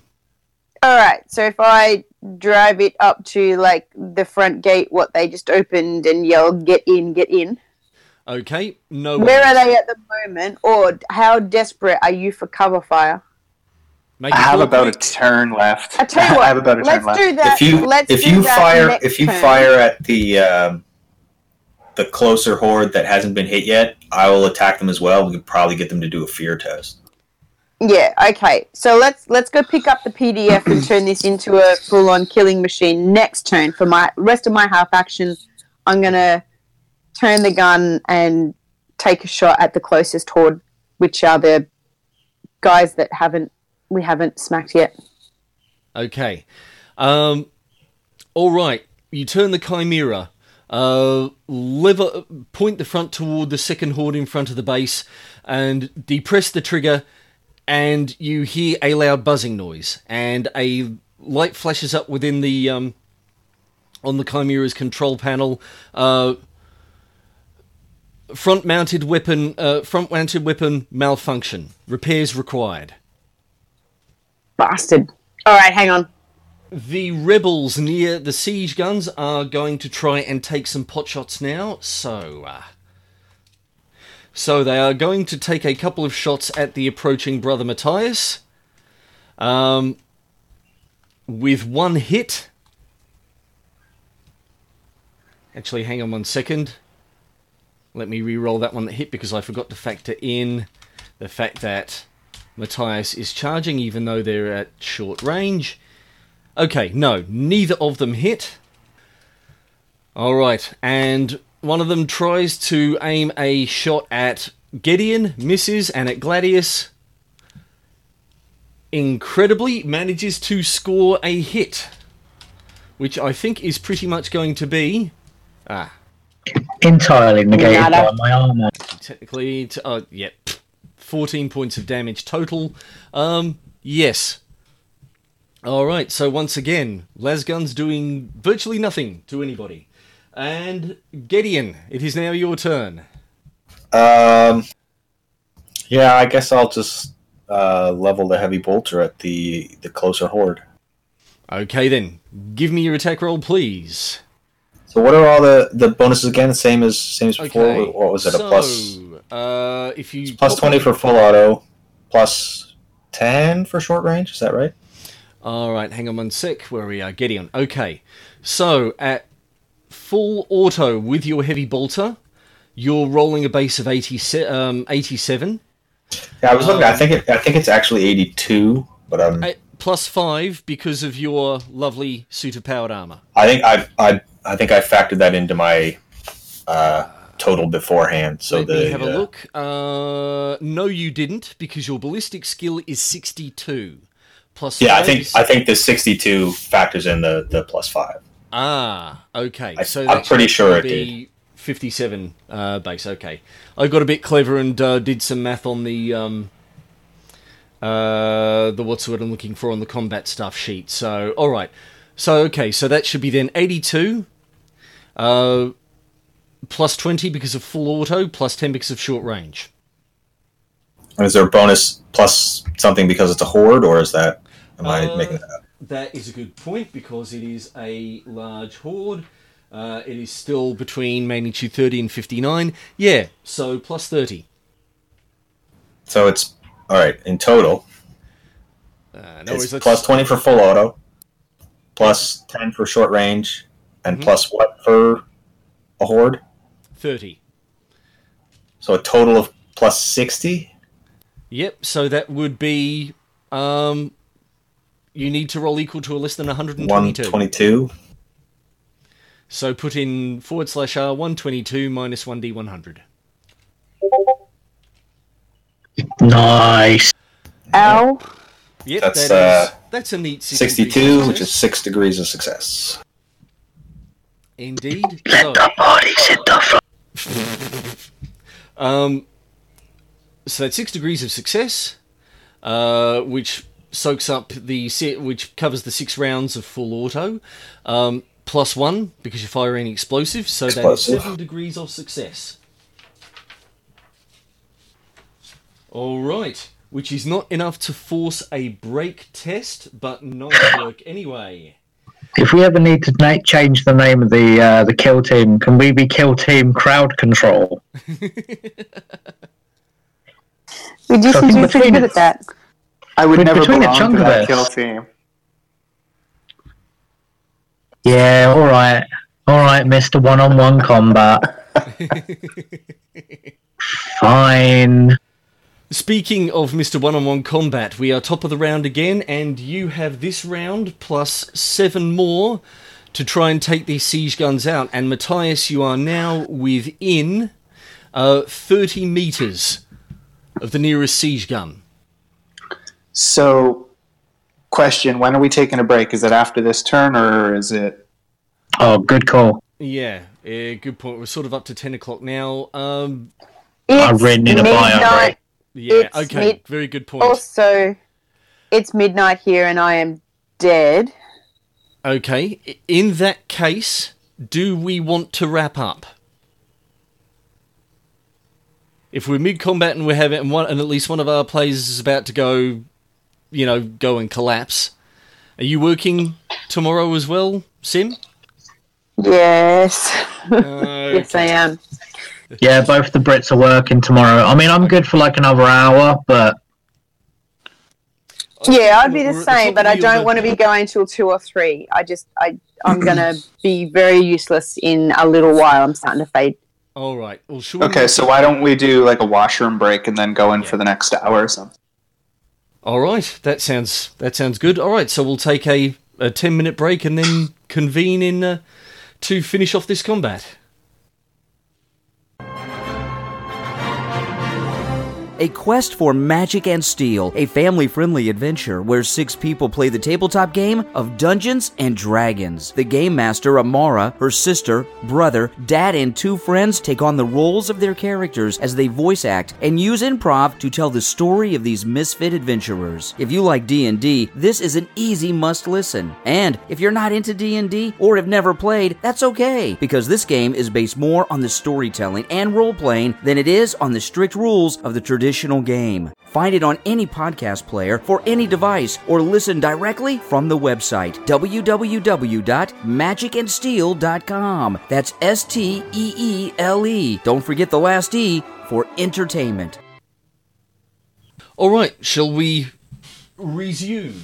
All right. So if I drive it up to like the front gate, what they just opened, and yell, "Get in! Get in!" Okay, no. Where are they at the moment, or how desperate are you for cover fire? Make I have real about a turn left. I tell you what, I have about a turn let's left. do that. if you let's if do you fire if you turn. fire at the um, the closer horde that hasn't been hit yet, I will attack them as well. We could probably get them to do a fear test. Yeah, okay. So let's let's go pick up the PDF and turn this into a full on killing machine next turn. For my rest of my half action, I'm gonna turn the gun and take a shot at the closest horde, which are the guys that haven't we haven't smacked yet. Okay. Um, all right. You turn the chimera. Uh, lever, point the front toward the second horde in front of the base, and depress the trigger. And you hear a loud buzzing noise, and a light flashes up within the um, on the chimera's control panel. Uh, front mounted weapon. Uh, front mounted weapon malfunction. Repairs required. Bastard. All right, hang on. The rebels near the siege guns are going to try and take some pot shots now. So, uh, so they are going to take a couple of shots at the approaching brother Matthias. Um, with one hit. Actually, hang on one second. Let me re-roll that one that hit because I forgot to factor in the fact that Matthias is charging even though they're at short range. Okay, no, neither of them hit. Alright, and one of them tries to aim a shot at Gideon, misses, and at Gladius, incredibly manages to score a hit. Which I think is pretty much going to be. Ah, Entirely negated Nada. by my armor. technically, t- uh, yep, 14 points of damage total. Um, yes. Alright, so once again, Lasgun's doing virtually nothing to anybody. And Gideon, it is now your turn. Um, yeah, I guess I'll just uh, level the heavy bolter at the the closer horde. Okay then, give me your attack roll, please. So what are all the, the bonuses again? Same as same as before. Okay. What was it? so, a plus Uh, if you plus twenty for full auto, plus ten for short range. Is that right? All right, hang on one sec. Where we are, Gideon. Okay, so at full auto with your heavy bolter, you're rolling a base of 80, um, 87. Yeah, I was looking. Um, I think it, I think it's actually eighty two, but um, plus five because of your lovely suit of powered armor. I think I I I think I factored that into my uh, total beforehand. So Let the have a uh, look. Uh, no, you didn't because your ballistic skill is 62. Plus Yeah, I think is- I think the sixty two factors in the the plus five. Ah, okay. I- so I'm pretty sure it be 57 uh, base. Okay, I got a bit clever and uh, did some math on the um, uh, the what's what I'm looking for on the combat stuff sheet. So all right, so okay, so that should be then 82. Uh, plus 20 because of full auto, plus 10 because of short range. And is there a bonus plus something because it's a horde, or is that? Am I Uh, making that up? That is a good point because it is a large horde. Uh, it is still between magnitude 30 and 59. Yeah, so plus 30. So it's all right in total. Uh, no it's worries, plus twenty for full auto, plus ten for short range, and Mhm. plus what for a horde? 30. So a total of plus sixty. Yep, so that would be. Um, you need to roll equal to or less than One 122. So put in forward slash R 122 minus 1D100. Nice. Ow. Yep, That's, that is- uh, that's a neat Sixty-two, which is six degrees of success. Indeed. Let So, the bodies hit the floor. Um, so that's six degrees of success, uh, which soaks up the set which covers the six rounds of full auto, um, plus one because you're firing explosive. So that is seven degrees of success. All right, which is not enough to force a break test, but nice work anyway. If we ever need to na- change the name of the uh, the kill team, can we be kill team crowd control? We do So I seem to be pretty good at that. I would never between a belong chunk to of that us- kill team. Yeah, all right, all right, Mister One on One Combat. Fine. Speaking of Mr. One on One Combat, we are top of the round again, and you have this round plus seven more to try and take these siege guns out. And Matthias, you are now within uh, 30 metres of the nearest siege gun. So, question: When are we taking a break? Is it after this turn, or is it? Oh, good call. Yeah, yeah, good point. We're sort of up to 10 o'clock now. Um, I It's really need a bio yeah, It's okay, mid- very good point. Also, it's midnight here and I am dead. Okay, in that case, do we want to wrap up? If we're mid combat and we're having and one and at least one of our players is about to go, you know, go and collapse. Are you working tomorrow as well, Sim? Yes. Uh, yes, I am. Yeah, both the Brits are working tomorrow. I mean, I'm good for like another hour, but Yeah, I'd be the same, but I don't want to be going till two or three. I just, I, I'm gonna be very useless in a little while. I'm starting to fade. All right. Well, should we Okay, so why don't we do like a washroom break and then go in for the next hour or something? All right, that sounds that sounds good. All right, so we'll take a, a ten minute break and then convene in uh, to finish off this combat. A quest for magic and steel, a family friendly adventure where six people play the tabletop game of Dungeons and Dragons. The game master, Amara, her sister, brother, dad, and two friends take on the roles of their characters as they voice act and use improv to tell the story of these misfit adventurers. If you like D&D, this is an easy must listen. And if you're not into D&D or have never played, that's okay because this game is based more on the storytelling and role playing than it is on the strict rules of the traditional game. Find it on any podcast player for any device or listen directly from the website www.magicandsteele.com. That's S T E E L E. Don't forget the last E for entertainment. All right, shall we resume?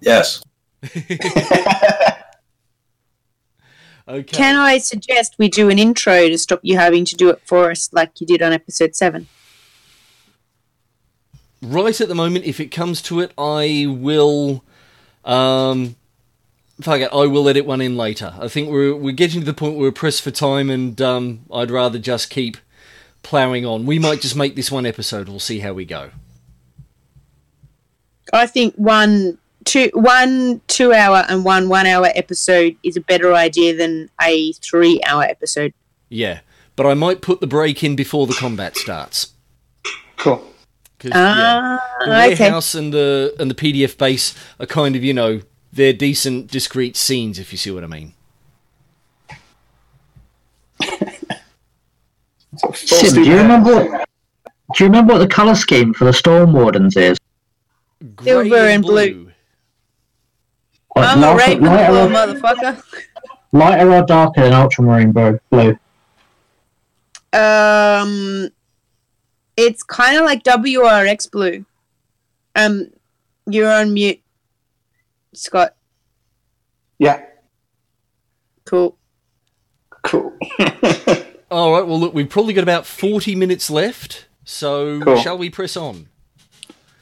Yes. Okay. Can I suggest we do an intro to stop you having to do it for us, like you did on episode seven? right at the moment, if it comes to it, I will. Um, fuck it, I will edit one in later. I think we're we're getting to the point where we're pressed for time, and um, I'd rather just keep ploughing on. We might just make this one episode. We'll see how we go. I think one two one two hour and one one hour episode is a better idea than a three hour episode. Yeah, but I might put the break in before the combat starts. Cool. 'Cause, yeah, Ah, the okay. warehouse and the and the PDF base are kind of you know they're decent discrete scenes if you see what I mean. Sim, do you remember? What, do you remember what the color scheme for the Storm Wardens is? Silver and blue. Like, I'm a lighter- Ravenclaw, lighter, or, motherfucker. lighter or darker than Ultramarine blue? blue? Um, it's kind of like WRX blue. Um, you're on mute, Scott. Yeah. Cool. Cool. All right. Well, look, we've probably got about forty minutes left. So Cool. shall we press on?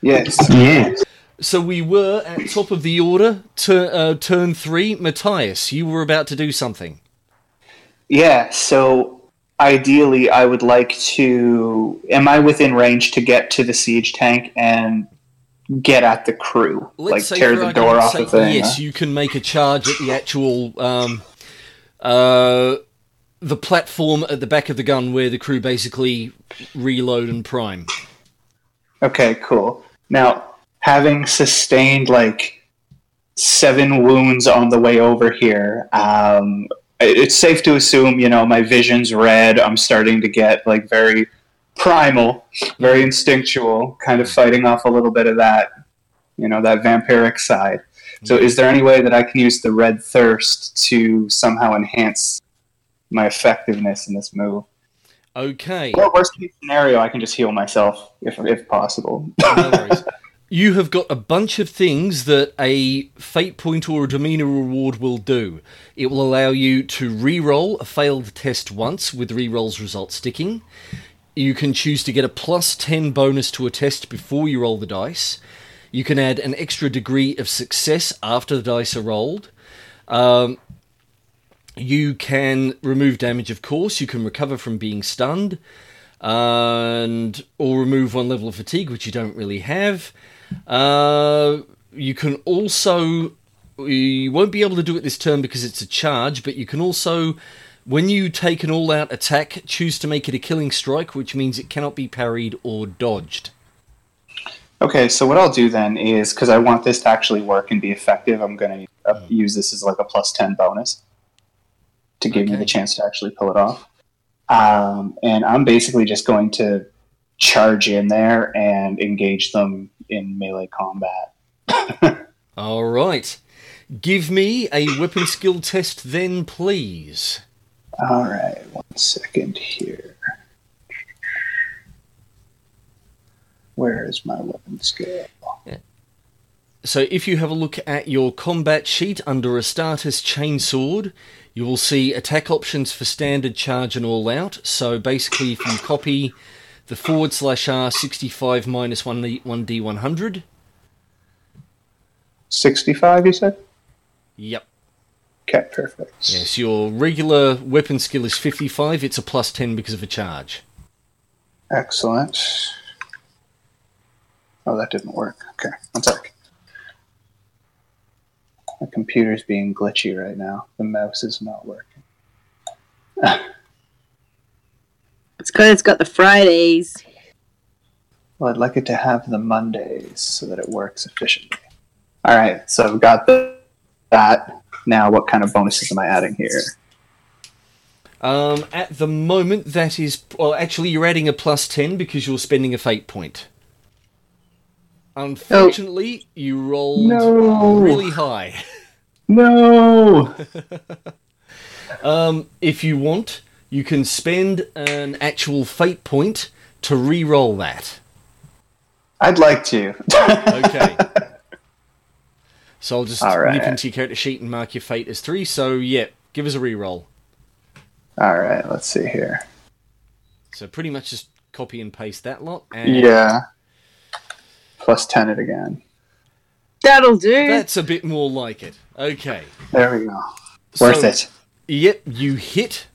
yes. Yeah. So we were at top of the order. Tur uh, turn three, Matthias. You were about to do something. Yeah. So ideally, I would like to. Am I within range to get to the siege tank and get at the crew? like say tear the door off the thing? Yes, you can make a charge at the actual um, uh, the platform at the back of the gun where the crew basically reload and prime. Okay, cool. Now, having sustained like seven wounds on the way over here, um, it's safe to assume, you know, my vision's red. I'm starting to get like very primal, very instinctual, kind of fighting off a little bit of that, you know, that vampiric side. So, is there any way that I can use the red thirst to somehow enhance my effectiveness in this move? Okay. Or worst case scenario, I can just heal myself if if possible. No worries. You have got a bunch of things that a fate point or a demeanor reward will do. It will allow you to re-roll a failed test once with re-roll's result sticking. You can choose to get a plus 10 bonus to a test before you roll the dice. You can add an extra degree of success after the dice are rolled. Um, you can remove damage, of course. You can recover from being stunned, and or remove one level of fatigue, which you don't really have. Uh, you can also you won't be able to do it this turn because it's a charge, but you can also, when you take an all-out attack, choose to make it a killing strike, which means it cannot be parried or dodged. Okay, so what I'll do then is because I want this to actually work and be effective, I'm going to uh, use this as like a plus 10 bonus to give me the chance to actually pull it off. Um, and I'm basically just going to charge in there and engage them in melee combat. All right. Give me a weapon skill test then, please. All right, one second here. Where is my weapon skill? So, if you have a look at your combat sheet under a starter's chainsword, you will see attack options for standard, charge, and all out. So, basically, if you copy the forward slash R 65 minus 1D, 1D100, 65, you said? yep. Okay, perfect. Yes, your regular weapon skill is 55, it's a plus 10 because of a charge. Excellent. Oh, that didn't work. Okay, one sec. My computer's being glitchy right now. The mouse is not working. It's because it's got the Fridays. Well, I'd like it to have the Mondays so that it works efficiently. All right, so I've got the, that. Now, what kind of bonuses am I adding here? Um, at the moment, that is. Well, actually, you're adding a plus 10 because you're spending a fate point. Unfortunately, you rolled No. really high. No! Um, if you want, you can spend an actual fate point to re-roll that. I'd like to. Okay. so I'll just All right. nip into your character sheet and mark your fate as three. So yeah, give us a re-roll. All right, let's see here. So pretty much just copy and paste that lot. And Yeah. Plus 10 it again. That'll do. That's a bit more like it. Okay. There we go. Worth So- it. Yep, you hit.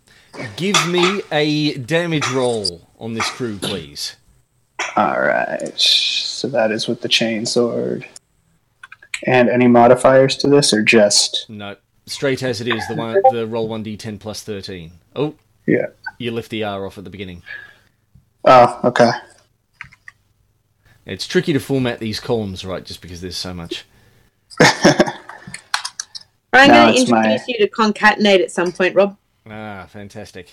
Give me a damage roll on this crew, please. All right. So that is with the chainsword. And any modifiers to this, or just No, straight as it is. The one, the roll one d10 plus thirteen. Oh, yeah? you lift the R off at the beginning. Oh, okay. It's tricky to format these columns, right? Just because there's so much. I'm No, going to it's my- introduce you to concatenate at some point, Rob. Ah, fantastic.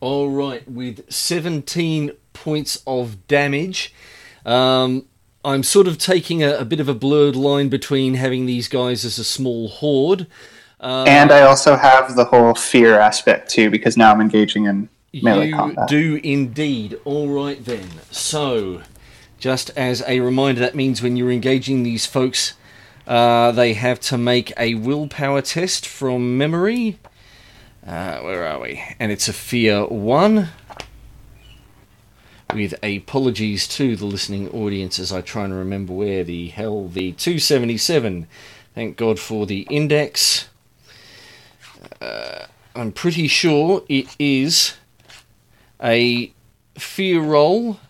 All right, with 17 points of damage, um, I'm sort of taking a, a bit of a blurred line between having these guys as a small horde. Uh, and I also have the whole fear aspect too, because now I'm engaging in melee you combat. do indeed. All right then. So, just as a reminder, that means when you're engaging these folks, uh, they have to make a willpower test from memory. Uh, where are we? And it's a fear one. With apologies to the listening audience as I try and remember where the hell the 277. Thank God for the index. Uh, I'm pretty sure it is a fear roll,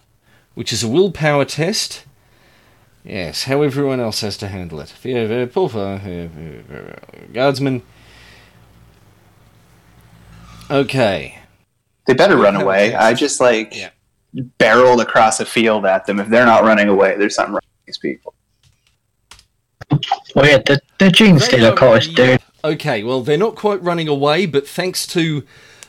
which is a willpower test. Yes, how everyone else has to handle it. Fear, pull for, uh, uh, guardsman. Okay. They better run away. I just like Yeah. barreled across a field at them. If they're not running away, there's something wrong with these people. Well, yeah, the, the gene They stealer are- cottage, dude. Okay, well, they're not quite running away, but thanks to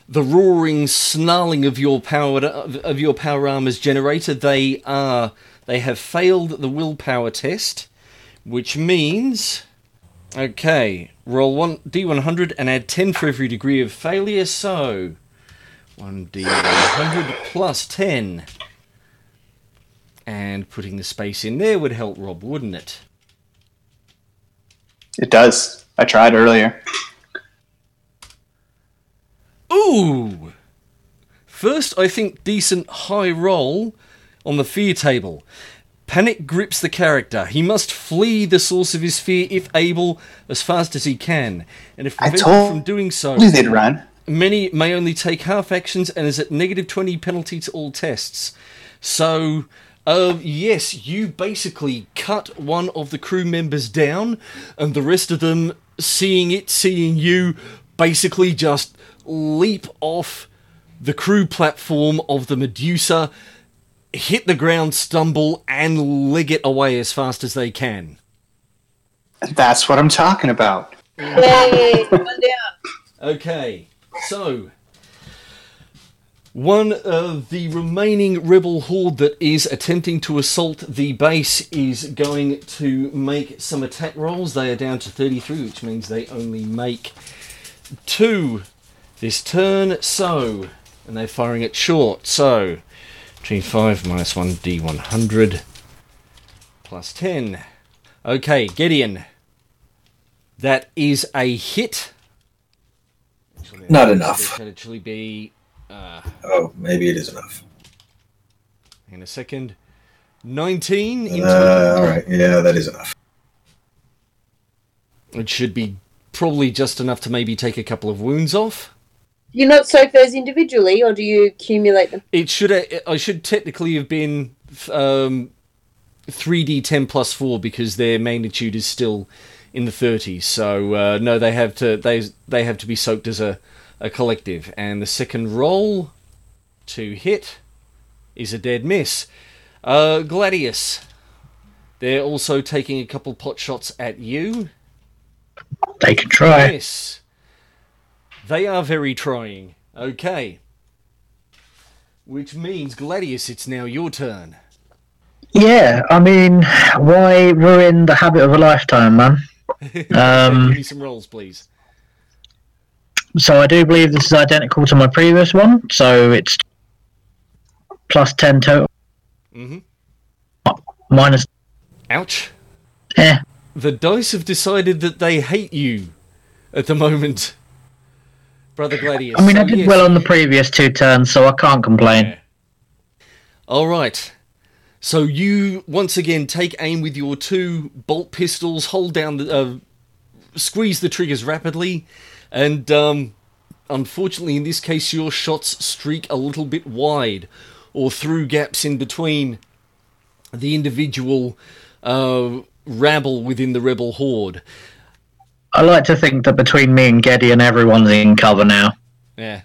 the roaring snarling of your power of your power armor's generator. They are they have failed the willpower test, which means okay, roll one d100 and add 10 for every degree of failure. So 1d100 plus 10. And putting the space in there would help Rob, wouldn't it? It does. I tried earlier. Ooh! First, I think decent high roll on the fear table. Panic grips the character. He must flee the source of his fear if able, as fast as he can. And if prevented from doing so, many may only take half actions and is at negative 20 penalty to all tests. So, uh, yes, you basically cut one of the crew members down, and the rest of them, seeing it, seeing you, basically just leap off the crew platform of the Medusa, hit the ground, stumble, and leg it away as fast as they can. That's what I'm talking about. Yay! Okay, so one of the remaining rebel horde that is attempting to assault the base is going to make some attack rolls. They are down to 33, which means they only make two this turn. So, and they're firing it short. So, G5 minus 1 D100 plus 10. Okay, Gideon. That is a hit. Actually, Not enough. could actually be uh, Oh, maybe it is enough. in a second. 19 in Uh, all right, yeah, that is enough. It should be probably just enough to maybe take a couple of wounds off. Do you not soak those individually, or do you accumulate them? It should I should technically have been um, 3d10 plus 4 because their magnitude is still in the 30s. So uh, no, they have to they they have to be soaked as a, a collective. And the second roll to hit is a dead miss. Uh, Gladius, they're also taking a couple pot shots at you. They can try. Yes. They are very trying. Okay. Which means, Gladius, it's now your turn. Yeah, I mean, why ruin the habit of a lifetime, man? Um, Give me some rolls, please. So I do believe this is identical to my previous one. So it's plus ten total, Mm-hmm. minus. Ouch. Eh, The dice have decided that they hate you at the moment. Brother Gladius. I mean, I did well on the previous two turns, so I can't complain. Yeah. All right. So you once again take aim with your two bolt pistols, hold down the, uh, squeeze the triggers rapidly, and um, unfortunately, in this case, your shots streak a little bit wide, or through gaps in between the individual uh, rabble within the rebel horde. I like to think that between me and Geddy and everyone's in cover now. Yeah.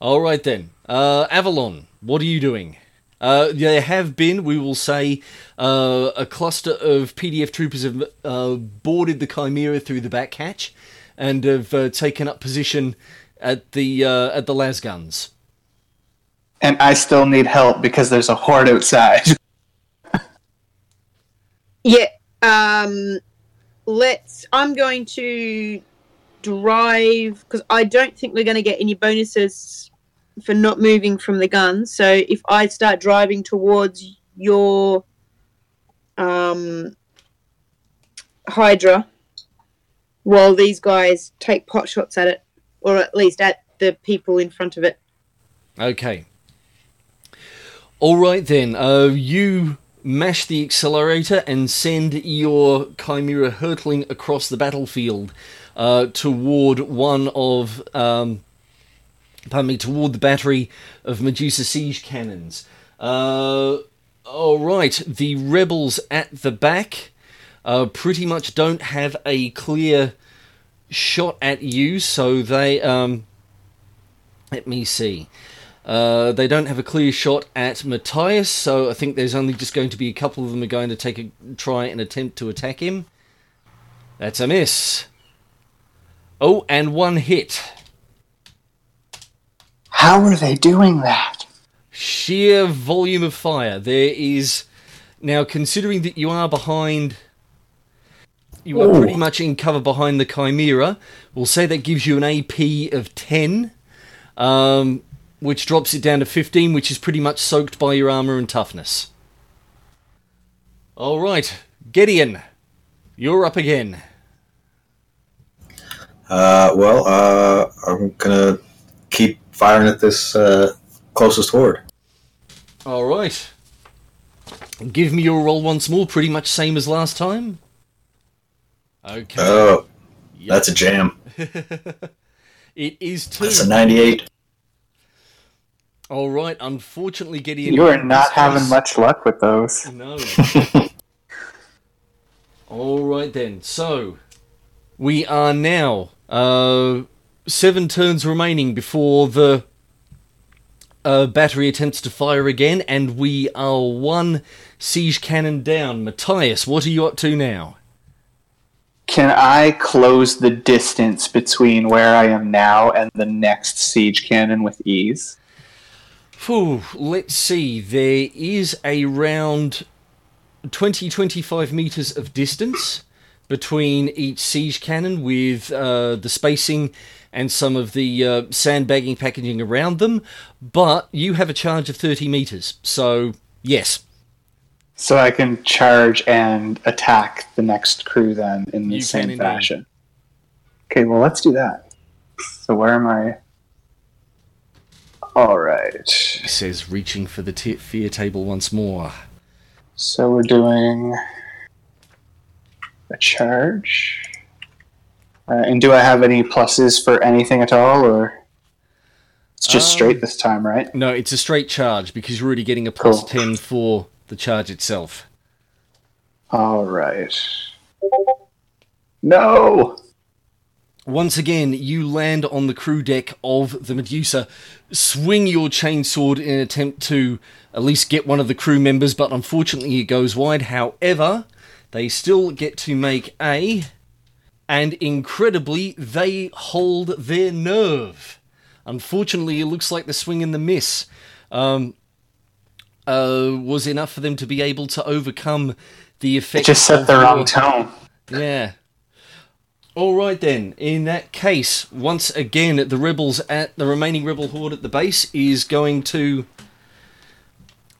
All right then. Uh, Avalon, what are you doing? Uh, there have been, we will say, uh, a cluster of PDF troopers have uh, boarded the Chimera through the back hatch and have uh, taken up position at the uh, at the las guns. And I still need help because there's a horde outside. Yeah. Um, let's. I'm going to drive because I don't think we're going to get any bonuses for not moving from the gun. So if I start driving towards your um, Hydra, while these guys take pot shots at it, or at least at the people in front of it. Okay. All right then. Uh, you mash the accelerator and send your Chimera hurtling across the battlefield uh, toward one of, um, pardon me, toward the battery of Medusa siege cannons. Uh, all right. The rebels at the back uh, pretty much don't have a clear shot at you, so they um, let me see. Uh, they don't have a clear shot at Matthias, so I think there's only just going to be a couple of them are going to take a try and attempt to attack him. That's a miss. Oh, and one hit. How are they doing that? sheer volume of fire. There is now considering that you are behind you are Ooh. pretty much in cover behind the Chimera. We'll say that gives you an AP of 10, um, which drops it down to 15, which is pretty much soaked by your armor and toughness. All right, Gideon, you're up again. Uh, well, uh, I'm gonna keep firing at this uh, closest horde. All right. Give me your roll once more, pretty much same as last time. Okay. Oh, that's a jam. It is two. That's a 98. All right. Unfortunately, Gideon. You are not having case- much luck with those. No. All right then. So we are now uh, seven turns remaining before the uh, battery attempts to fire again, and we are one siege cannon down. Matthias, what are you up to now? Can I close the distance between where I am now and the next siege cannon with ease? Phew, let's see. There is around 20 25 meters of distance between each siege cannon with uh, the spacing and some of the uh, sandbagging packaging around them, but you have a charge of 30 meters. So, yes, So I can charge and attack the next crew then in the You same fashion. Okay, well, let's do that. So where am I? All right. it says reaching for the t- fear table once more. So we're doing a charge. Uh, and do I have any pluses for anything at all, or it's just Um, straight this time, right? No, it's a straight charge because you're already getting a plus Cool. 10 for the charge itself. All right. No. Once again, you land on the crew deck of the Medusa, swing your chainsword in an attempt to at least get one of the crew members, but unfortunately it goes wide. However, they still get to make a. And incredibly, they hold their nerve. Unfortunately, it looks like the swing and the miss um, uh, was enough for them to be able to overcome the effect. It just set the wrong tone. yeah. All right then. In that case, once again, the rebels at the remaining rebel horde at the base is going to,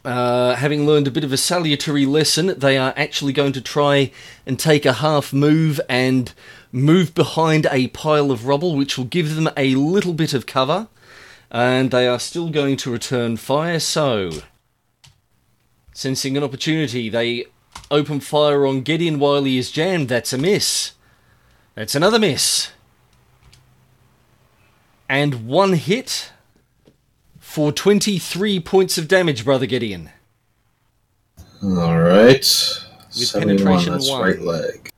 uh, having learned a bit of a salutary lesson, they are actually going to try and take a half move and move behind a pile of rubble, which will give them a little bit of cover. And they are still going to return fire. So, sensing an opportunity, they open fire on Gideon while he is jammed. That's a miss. That's another miss. And one hit for 23 points of damage, Brother Gideon. All right. 71, penetration that's one. right leg.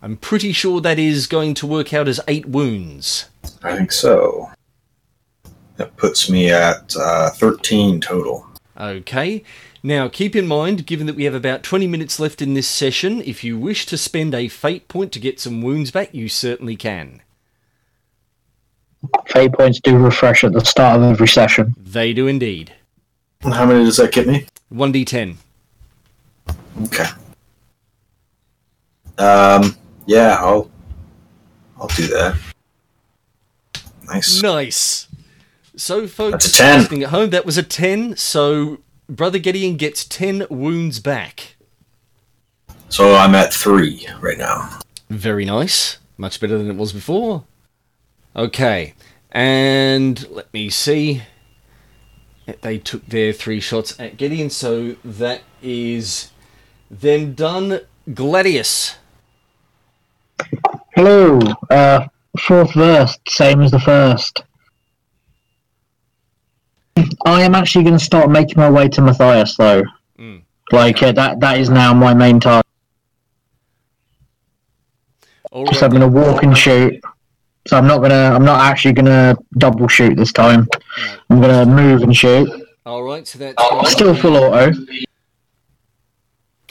I'm pretty sure that is going to work out as eight wounds. I think so. That puts me at uh, 13 total. Okay. Now, keep in mind, given that we have about 20 minutes left in this session, if you wish to spend a fate point to get some wounds back, you certainly can. Fate points do refresh at the start of every session. They do indeed. How many does that get me? 1d10. Okay. Um. Yeah, I'll. I'll do that. Nice. Nice. So, folks, That's a 10. listening at home, that was a 10, so Brother Gideon gets 10 wounds back. So I'm at three right now. Very nice. Much better than it was before. Okay. And let me see. They took their three shots at Gideon, so that is them done. Gladius. Hello. Uh, fourth verse, same as the first. I am actually going to start making my way to Matthias, though. Mm. Like uh, that. That is now my main target. So I'm going to walk and shoot. So I'm not gonna. I'm not actually gonna double shoot this time. I'm gonna move and shoot. All right. So that's Still full auto.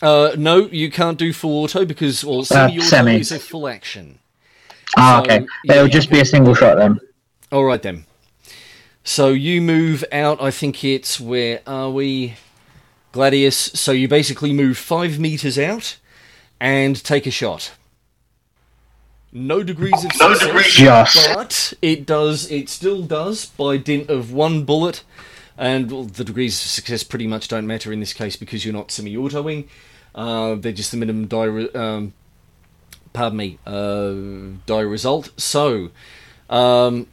Uh, no, you can't do full auto because well, semi-auto semi. is a full action. Ah, So, okay. It'll just be a single shot then. All right then. So you move out. I think it's where are we, Gladius? So you basically move five meters out and take a shot. No degrees of success, Just. but it does. It still does by dint of one bullet, and well, the degrees of success pretty much don't matter in this case because you're not semi-autoing. Uh, they're just the minimum die. Re- um, pardon me, uh, die result. So um,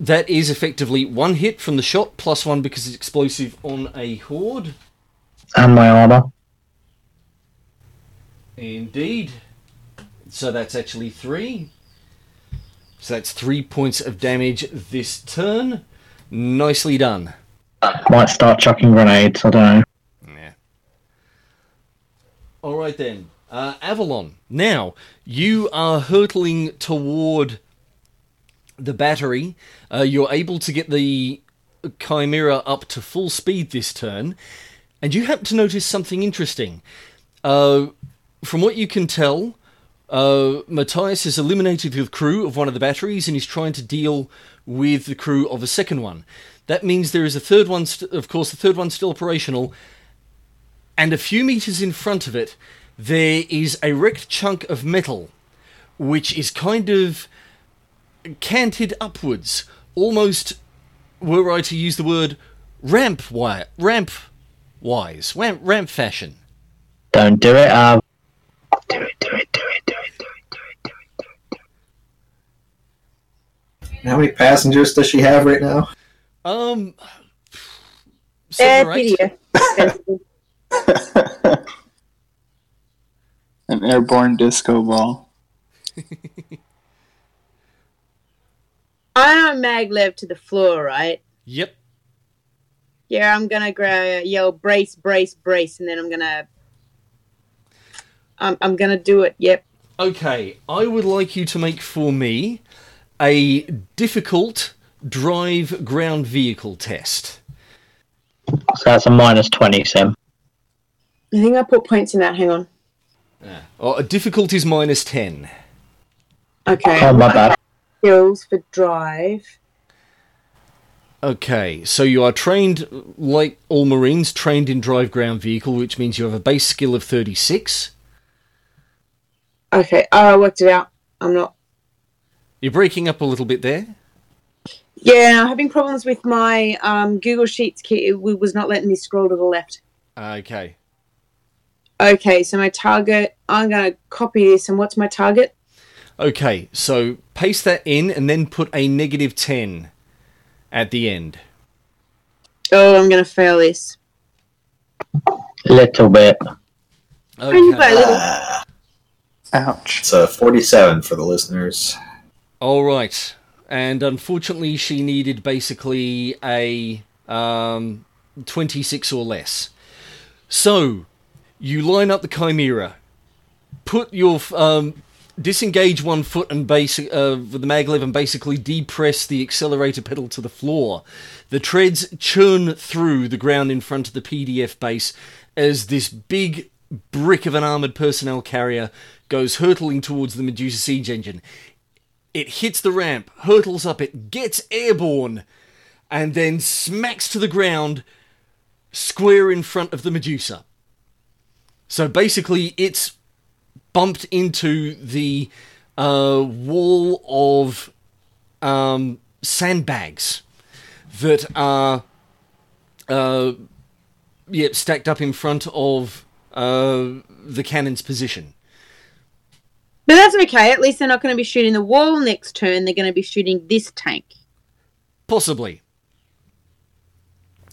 that is effectively one hit from the shot plus one because it's explosive on a horde. And my armor. Indeed. So that's actually three. So that's three points of damage this turn. Nicely done. Might start chucking grenades. I don't know. Yeah. All right then, uh, Avalon. Now you are hurtling toward the battery. Uh, you're able to get the Chimera up to full speed this turn, and you happen to notice something interesting. Uh, from what you can tell, uh, Matthias has eliminated the crew of one of the batteries and is trying to deal with the crew of a second one. That means there is a third one, st- of course, the third one's still operational, and a few meters in front of it, there is a wrecked chunk of metal, which is kind of canted upwards, almost, were I to use the word, ramp wi- ramp wise, ramp, ramp fashion. Don't do it. Um, do it. Do it. Do it. Do it. Do it. Do it. Do it. How many passengers does she have right now? Um, seven or eight. An airborne disco ball. I'm maglev to the floor, right? Yep. Yeah, I'm gonna gra- yell brace, brace, brace, and then I'm gonna, I'm, I'm gonna do it. Yep. Okay, I would like you to make for me a difficult drive ground vehicle test. So that's a minus twenty, Sim. I think I put points in that. Hang on. Ah, oh, a difficult is minus 10. Okay. Oh my bad. Skills for drive. Okay, so you are trained, like all Marines, trained in drive ground vehicle, which means you have a base skill of 36. Okay. Oh, I worked it out. I'm not. You're breaking up a little bit there. Yeah, I'm having problems with my um, Google Sheets kit. It was not letting me scroll to the left. Okay. Okay, so my target. I'm gonna copy this. And what's my target? Okay, so paste that in and then put a negative 10 at the end. Oh, I'm gonna fail this. A Little bit. Only by a Okay. little. Ouch. It's uh, 47 for the listeners. All right. And unfortunately, she needed basically a um, 26 or less. So, you line up the Chimera, put your um, disengage one foot and basic uh, with the maglev and basically depress the accelerator pedal to the floor. The treads churn through the ground in front of the PDF base as this big brick of an armored personnel carrier goes hurtling towards the Medusa siege engine. It hits the ramp, hurtles up, it gets airborne, and then smacks to the ground square in front of the Medusa. So basically, it's bumped into the uh, wall of um, sandbags that are uh, yeah, stacked up in front of uh, the cannon's position. But that's okay. At least they're not going to be shooting the wall next turn. They're going to be shooting this tank. Possibly.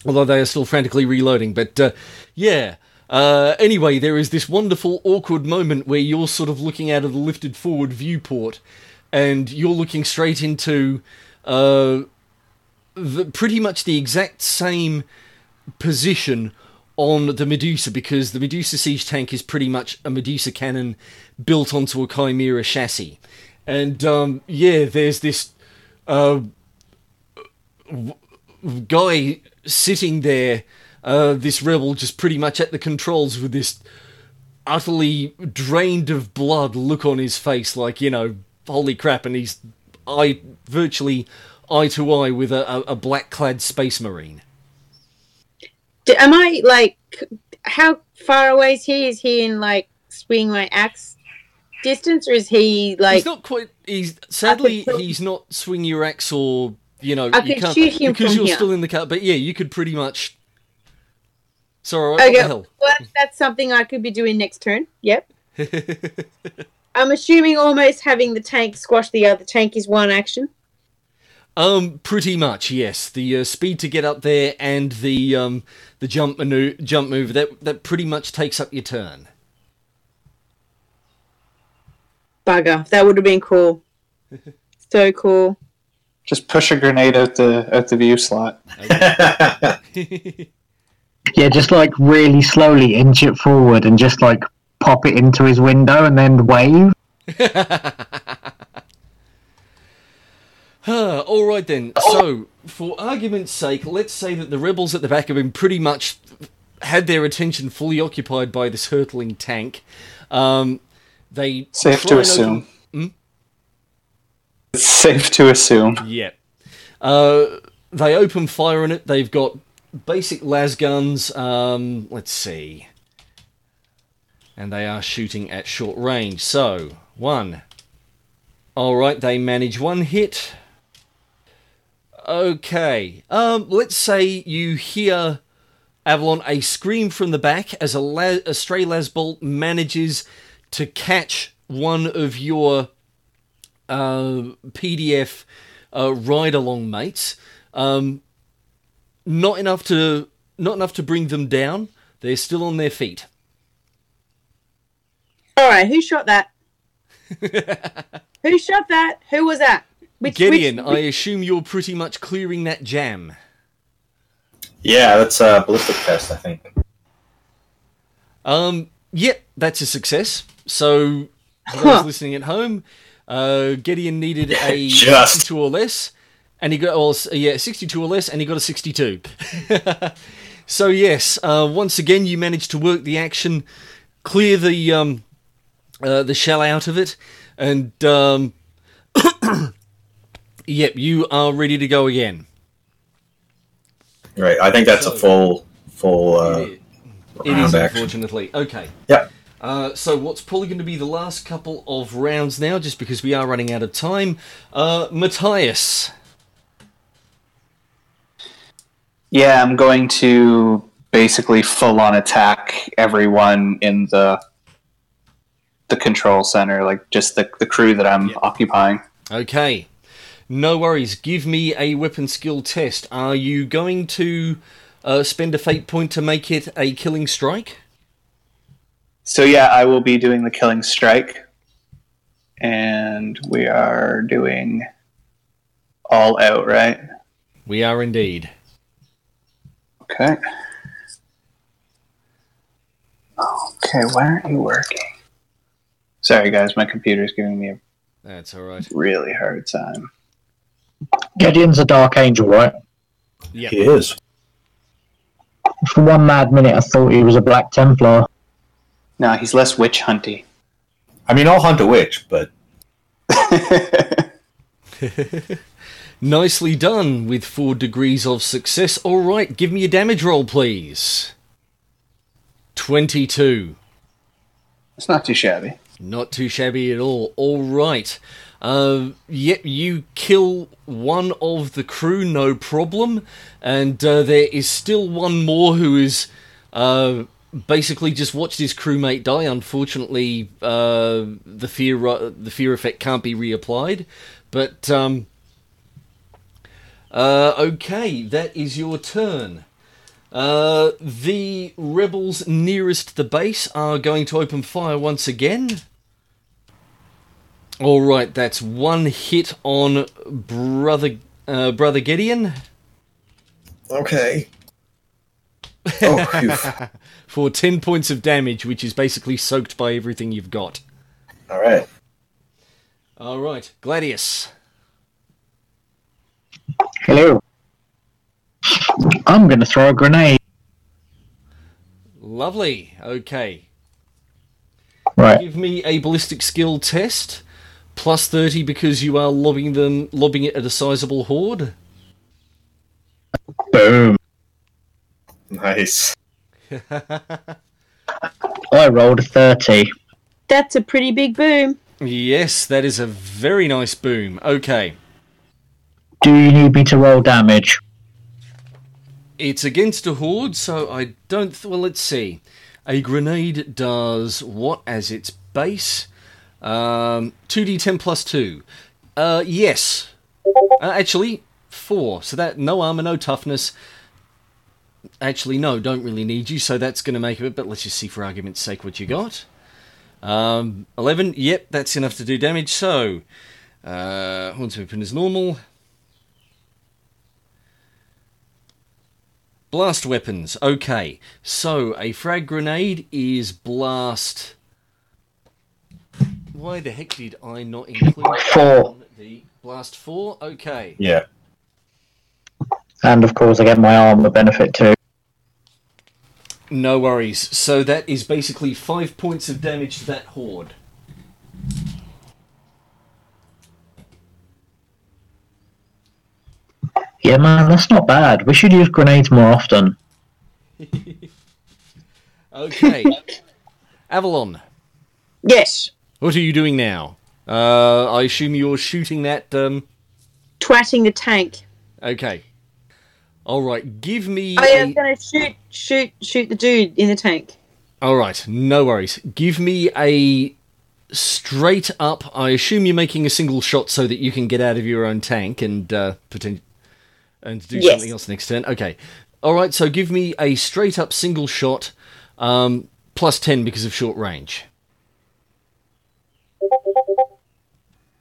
Although they are still frantically reloading. But uh, yeah. Uh, anyway, there is this wonderful, awkward moment where you're sort of looking out of the lifted forward viewport and you're looking straight into uh, the, pretty much the exact same position on the Medusa because the Medusa siege tank is pretty much a Medusa cannon built onto a Chimera chassis. And um, yeah, there's this uh, w- guy sitting there, uh, this rebel just pretty much at the controls with this utterly drained of blood look on his face, like, you know, holy crap, and he's eye virtually eye to eye with a, a, a black clad space marine. D- am I like how far away is he? Is he in like swing my axe distance, or is he like? he's not quite. He's sadly he's not swing your axe or you know I you can't shoot him because you're here. still in the car. But yeah, you could pretty much. Sorry, what the Okay, hell? well, that's something I could be doing next turn. Yep. I'm assuming almost having the tank squash the other tank is one action. Um, pretty much, yes. The uh, speed to get up there and the um the jump manu- jump move that that pretty much takes up your turn. Bugger. That would have been cool. so cool. Just push a grenade out the out the view slot. Yeah, just like really slowly inch it forward and just like pop it into his window and then wave. Huh, all right then. So, for argument's sake, let's say that the rebels at the back have been pretty much had their attention fully occupied by this hurtling tank. Um, they Safe to and assume. Hmm? It's safe to assume. Yeah. Uh, they open fire on it. They've got basic las guns. Um, let's see. And they are shooting at short range. So, one. Alright, they manage one hit. Okay. Um, let's say you hear Avalon a scream from the back as a, la- a stray lasbolt manages to catch one of your uh, PDF uh, ride along mates. Um, not enough to not enough to bring them down. They're still on their feet. All right, who shot that? who shot that? Who was that? Which, Gideon, which- I assume you're pretty much clearing that jam. yeah, that's a ballistic test, I think. Um, yep, that's a success. So, for those Huh. listening at home, uh, Gideon needed a Just. 62 or less, and he got well, yeah, 62 or less, and he got a 62. so yes, uh, once again, you managed to work the action, clear the um, uh, the shell out of it, and um, yep, you are ready to go again. Right. I think that's a full full uh, It is, round action. unfortunately. Okay. Yep. Uh, so what's probably going to be the last couple of rounds now, just because we are running out of time. Uh, Matthias. Yeah, I'm going to basically full on attack everyone in the the control center, like just the the crew that I'm occupying. Okay. No worries. Give me a weapon skill test. Are you going to uh, spend a fate point to make it a killing strike? So yeah, I will be doing the killing strike, and we are doing all out, right? We are indeed. Okay. Okay, why aren't you working? Sorry, guys, my computer's giving me a That's all right. really hard time. Gideon's a dark angel, right? Yeah. He is. For one mad minute, I thought he was a Black Templar. No, he's less witch hunty. I mean, I'll hunt a witch, but Nicely done with four degrees of success. All right, give me a damage roll, please. 22. it's not too shabby. Not too shabby at all. All right. Uh, yep, you kill one of the crew, no problem. And uh, there is still one more who is uh, basically just watched his crewmate die. Unfortunately, uh, the fear uh, the fear effect can't be reapplied. But um, uh, okay, that is your turn. Uh, the rebels nearest the base are going to open fire once again. All right, that's one hit on brother uh, brother Gideon okay. Oh, phew. for ten points of damage, which is basically soaked by everything you've got. all right. All right, Gladius. Hello. I'm going to throw a grenade. Lovely. Okay, Right. give me a ballistic skill test. Plus 30 because you are lobbing them, lobbing it at a sizable horde. Boom. Nice. I rolled a 30. That's a pretty big boom. Yes, that is a very nice boom. Okay. Do you need me to roll damage? It's against a horde, so I don't. Th- well, let's see. A grenade does what as its base? Um, 2d10 plus 2. Uh, yes. Uh, actually, 4. So that, no armor, no toughness. Actually, no, don't really need you, so that's going to make it, but let's just see for argument's sake what you got. Um, 11, yep, that's enough to do damage, so. Uh, Horns open as normal. Blast weapons. Okay, so a frag grenade is blast. Why the heck did I not include Four. the blast four? Okay, Yeah. And of course, I get my armor benefit too. no worries. So that is basically five points of damage to that horde. Yeah, man, that's not bad. We should use grenades more often. Okay, Avalon, Yes. what are you doing now? Uh, I assume you're shooting that. Um, Twatting the tank. okay. All right, give me. I am a- going to shoot, shoot, shoot the dude in the tank. All right, no worries. Give me a straight up. I assume you're making a single shot so that you can get out of your own tank and uh, pretend and do Yes. something else next turn. Okay. All right. So give me a straight up single shot, um, plus ten because of short range.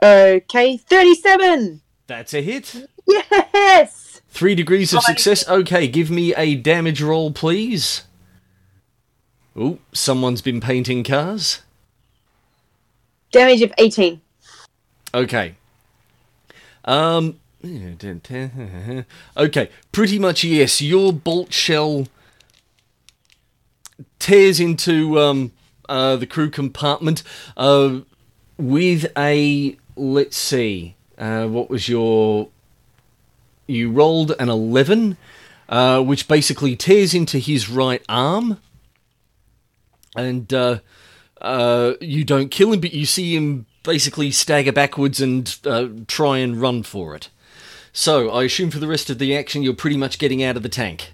Okay, 37. That's a hit. Yes. Three degrees of success. Okay, give me a damage roll, please. Oh, someone's been painting cars. Damage of 18. Okay. Um. Okay, pretty much yes. Your bolt shell tears into um uh the crew compartment uh with a let's see uh what was your you rolled an 11 uh which basically tears into his right arm and uh uh, you don't kill him, but you see him basically stagger backwards and try and run for it. So, I assume for the rest of the action, you're pretty much getting out of the tank.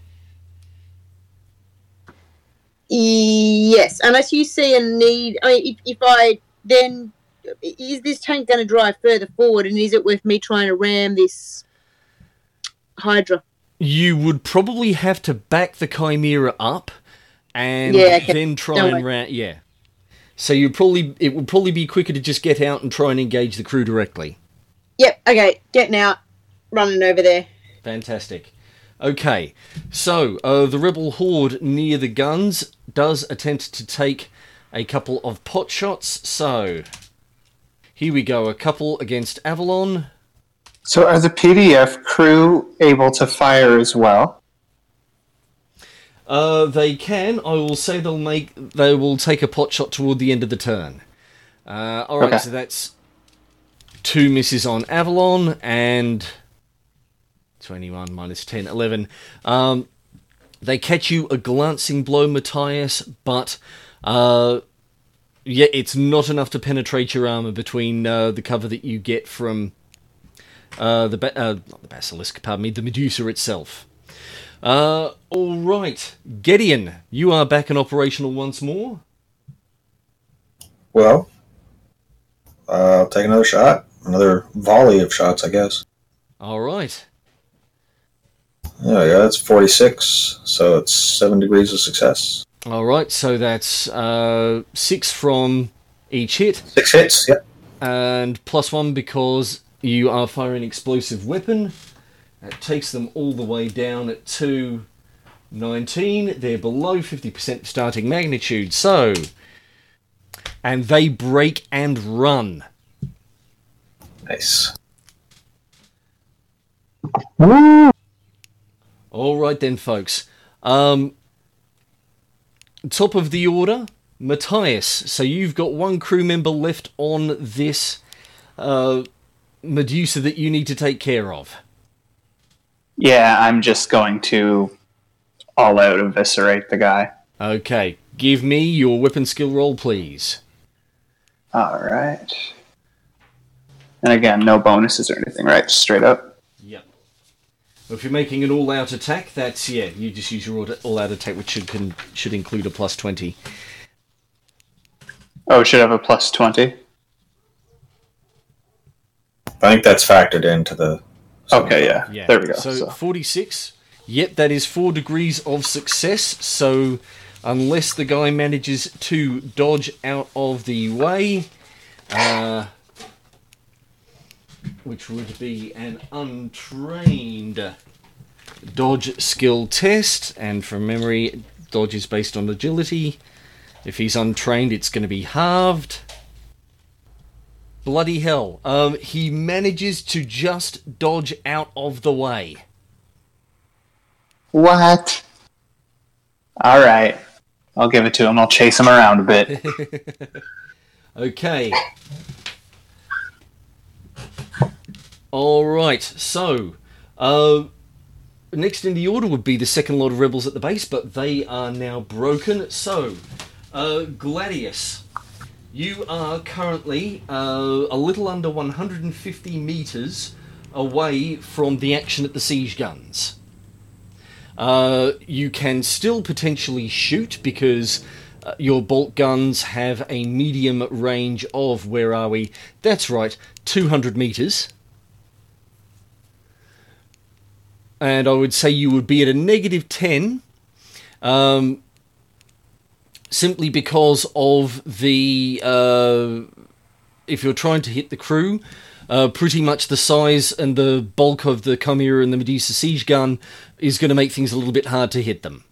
Yes, unless you see a need. I mean, if, if I then. Is this tank going to drive further forward and is it worth me trying to ram this Hydra? You would probably have to back the Chimera up and Yeah, okay. then try and ran. Yeah. So you probably it would probably be quicker to just get out and try and engage the crew directly. Yep, okay, getting out, running over there. Fantastic. Okay, so uh, the rebel horde near the guns does attempt to take a couple of pot shots. So here we go, a couple against Avalon. So are the PDF crew able to fire as well? Uh, they can. I will say they'll make. They will take a pot shot toward the end of the turn. Uh, all right, Okay. so that's two misses on Avalon and twenty-one minus 10, 11. Um, they catch you a glancing blow, Matthias, but uh, yeah, it's not enough to penetrate your armor between uh, the cover that you get from uh, the ba- uh, not the basilisk, pardon me, the Medusa itself. Uh, all right, Gideon, you are back and operational once more. Well, uh, I'll take another shot. Another volley of shots, I guess. All right, Yeah, yeah, that's 46, so it's 7 degrees of success. all right. So that's uh, six from each hit, Six hits, yep. and plus one because you are firing explosive weapon. That takes them all the way down at two nineteen. They're below fifty percent starting magnitude. So, and they break and run. Nice. Woo! All right then, folks. Um, top of the order, Matthias. So you've got one crew member left on this uh, Medusa that you need to take care of? Yeah, I'm just going to all out eviscerate the guy. Okay, give me your weapon skill roll, please. All right. And again, no bonuses or anything, right? Just straight up. Yep. Well, if you're making an all-out attack, that's yeah. You just use your all- all-out attack, which should can, should include a plus twenty. Oh, it should have a plus 20. I think that's factored into the. Okay, yeah. Yeah. There we go. So, So, 46. Yep, that is four degrees of success. So unless the guy manages to dodge out of the way, uh, which would be an untrained dodge skill test, and from memory, dodge is based on agility. If he's untrained, it's going to be halved. Bloody hell. Um, he manages to just dodge out of the way. what? All right. I'll give it to him. I'll chase him around a bit. Okay. All right. So, uh, next in the order would be the second lot of rebels at the base, but they are now broken. So, uh, Gladius, you are currently uh, a little under 150 meters away from the action at the siege guns. Uh, you can still potentially shoot because uh, your bolt guns have a medium range of, where are we? That's right, 200 meters. And I would say you would be at a negative 10 um, simply because of the. Uh, if you're trying to hit the crew, uh, pretty much the size and the bulk of the Chimera and the Medusa siege gun is going to make things a little bit hard to hit them.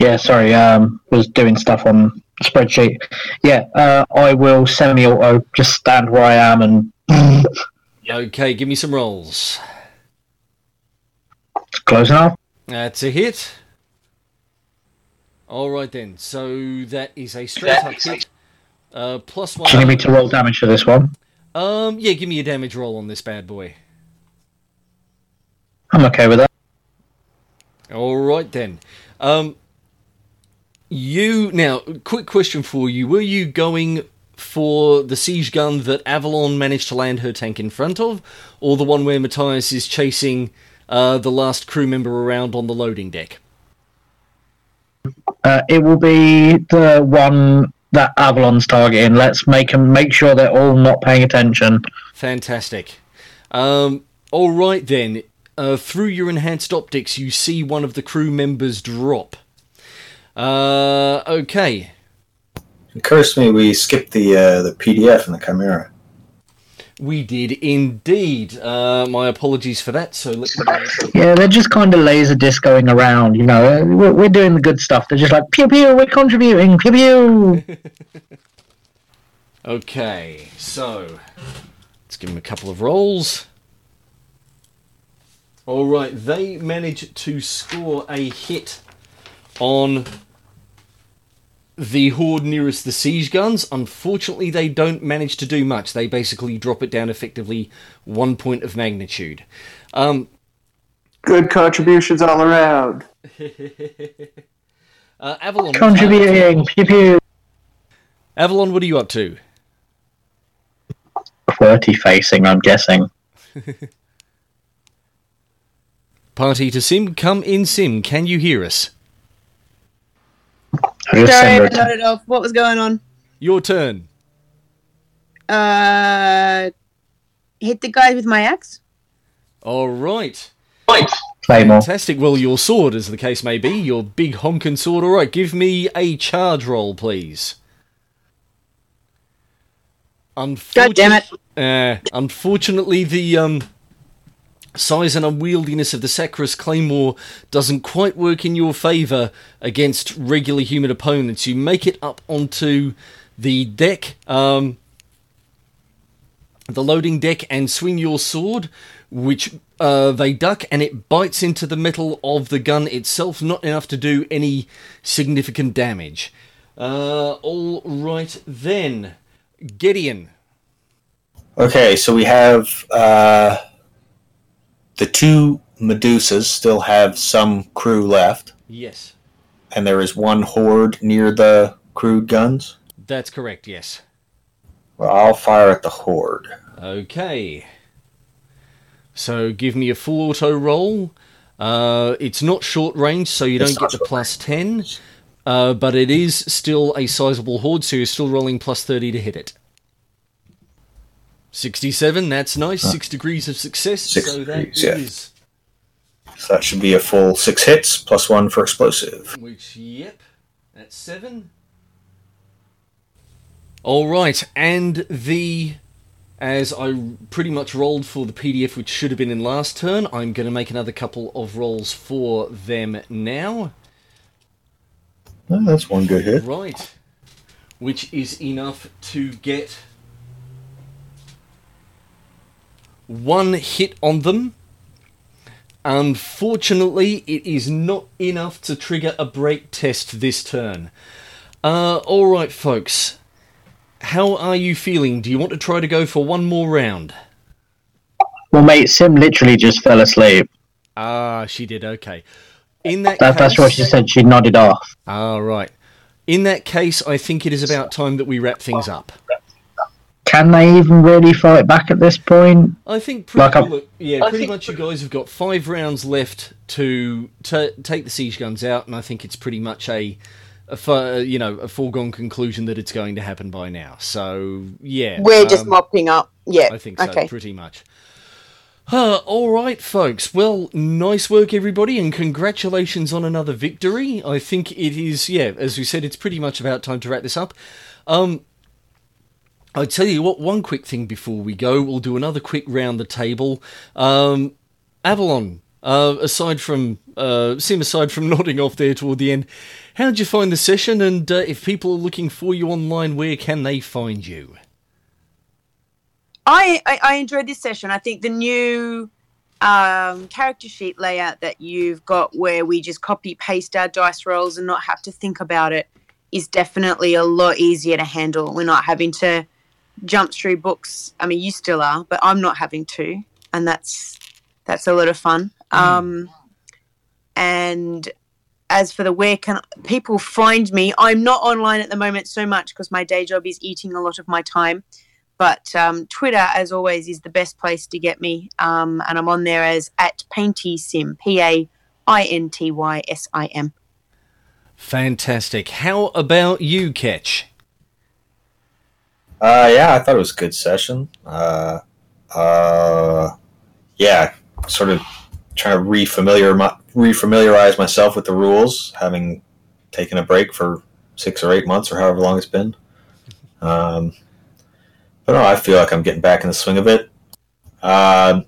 Yeah, sorry, um, was doing stuff on spreadsheet. Yeah, uh, I will semi-auto just stand where I am and Okay, give me some rolls. close enough. That's a hit. All right then. So that is a straight up hit. Uh, plus one. Do you need me to roll damage for this one? Um, yeah, give me a damage roll on this bad boy. I'm okay with that. All right then. Um, you now, quick question for you: Were you going for the siege gun that Avalon managed to land her tank in front of, or the one where Matthias is chasing uh, the last crew member around on the loading deck? Uh, it will be the one that Avalon's targeting. Let's make 'em- make sure they're all not paying attention. Fantastic. Um, all right then. Uh, through your enhanced optics, you see one of the crew members drop. Uh, okay. It occurs to me we skipped the uh, the PDF and the Chimera. We did indeed. Uh, my apologies for that. So let me. Yeah, they're just kind of laser discoing around. You know, Uh, we're, we're doing the good stuff. They're just like pew pew. We're contributing. Pew pew. Okay, so let's give them a couple of rolls. All right, they manage to score a hit on the horde nearest the siege guns. Unfortunately, they don't manage to do much. They basically drop it down effectively one point of magnitude. Um, Good contributions all around. uh, Avalon, Contributing. Pew pew. Avalon, what are you up to? QWERTY facing. I'm guessing. Party to Sim, come in Sim. Can you hear us? I just Sorry, I send her nodded off. What was going on? Your turn. Uh, hit the guy with my axe. All right. Claymore. Fantastic. Well, your sword, as the case may be, your big honkin' sword. All right, give me a charge roll, please. God damn it! Uh, unfortunately, the um, size and unwieldiness of the Sacris Claymore doesn't quite work in your favour against regular human opponents. You make it up onto the deck, um, the loading deck, and swing your sword, which uh, they duck, and it bites into the metal of the gun itself, not enough to do any significant damage. Uh, all right then. Gideon. Okay, so we have uh, the two Medusas still have some crew left, Yes, and there is one horde near the crude guns. that's correct. Yes. Well, I'll fire at the horde. Okay. So give me a full auto roll. Uh, it's not short range, so you It's don't get the plus 10. Uh, but it is still a sizable horde, so you're still rolling plus 30 to hit it. 67, that's nice. Six degrees of success. Six so that degrees, yeah. So that should be a full six hits plus one for explosive. Which, yep, that's seven. All right, and the as I pretty much rolled for the PDF, which should have been in last turn, I'm going to make another couple of rolls for them now. Oh, that's one good hit. Right, which is enough to get one hit on them. Unfortunately, it is not enough to trigger a break test this turn. Uh, alright, folks. How are you feeling? Do you want to try to go for one more round? Well, mate, Sim literally just fell asleep. Ah, she did, okay. In that That, case, that's what she said. She nodded off. All right. In that case, I think it is about time that we wrap things up. Can they even really fight back at this point? I think pretty, Like a- look, yeah, pretty much you guys have got five rounds left to ta take the siege guns out, and I think it's pretty much a, a you know a foregone conclusion that it's going to happen by now. So yeah, We're just um, mopping up. Yeah. I think so, Okay. pretty much. Uh, all right, folks. Well, nice work, everybody, and congratulations on another victory. I think it is, yeah, as we said, it's pretty much about time to wrap this up. Um, I tell you what, one quick thing before we go, we'll do another quick round the table. Um, Avalon, uh, aside from uh, Sim, aside from nodding off there toward the end, how did you find the session? And uh, if people are looking for you online, where can they find you? I, I, I enjoyed this session. I think the new um, character sheet layout that you've got, where we just copy paste our dice rolls and not have to think about it, is definitely a lot easier to handle. We're not having to jump through books. I mean, you still are, but I'm not having to, and that's that's a lot of fun. Um, and as for the where can people find me, I'm not online at the moment so much because my day job is eating a lot of my time but um, Twitter, as always, is the best place to get me. Um, and I'm on there as at PaintySim, P A I N T Y S I M. Fantastic. How about you, Ketch? Uh, yeah, I thought it was a good session. Uh, uh, yeah, sort of trying to refamiliar my, refamiliarize myself with the rules, having taken a break for six or eight months or however long it's been. Um, but no, I feel like I'm getting back in the swing of it. Uh,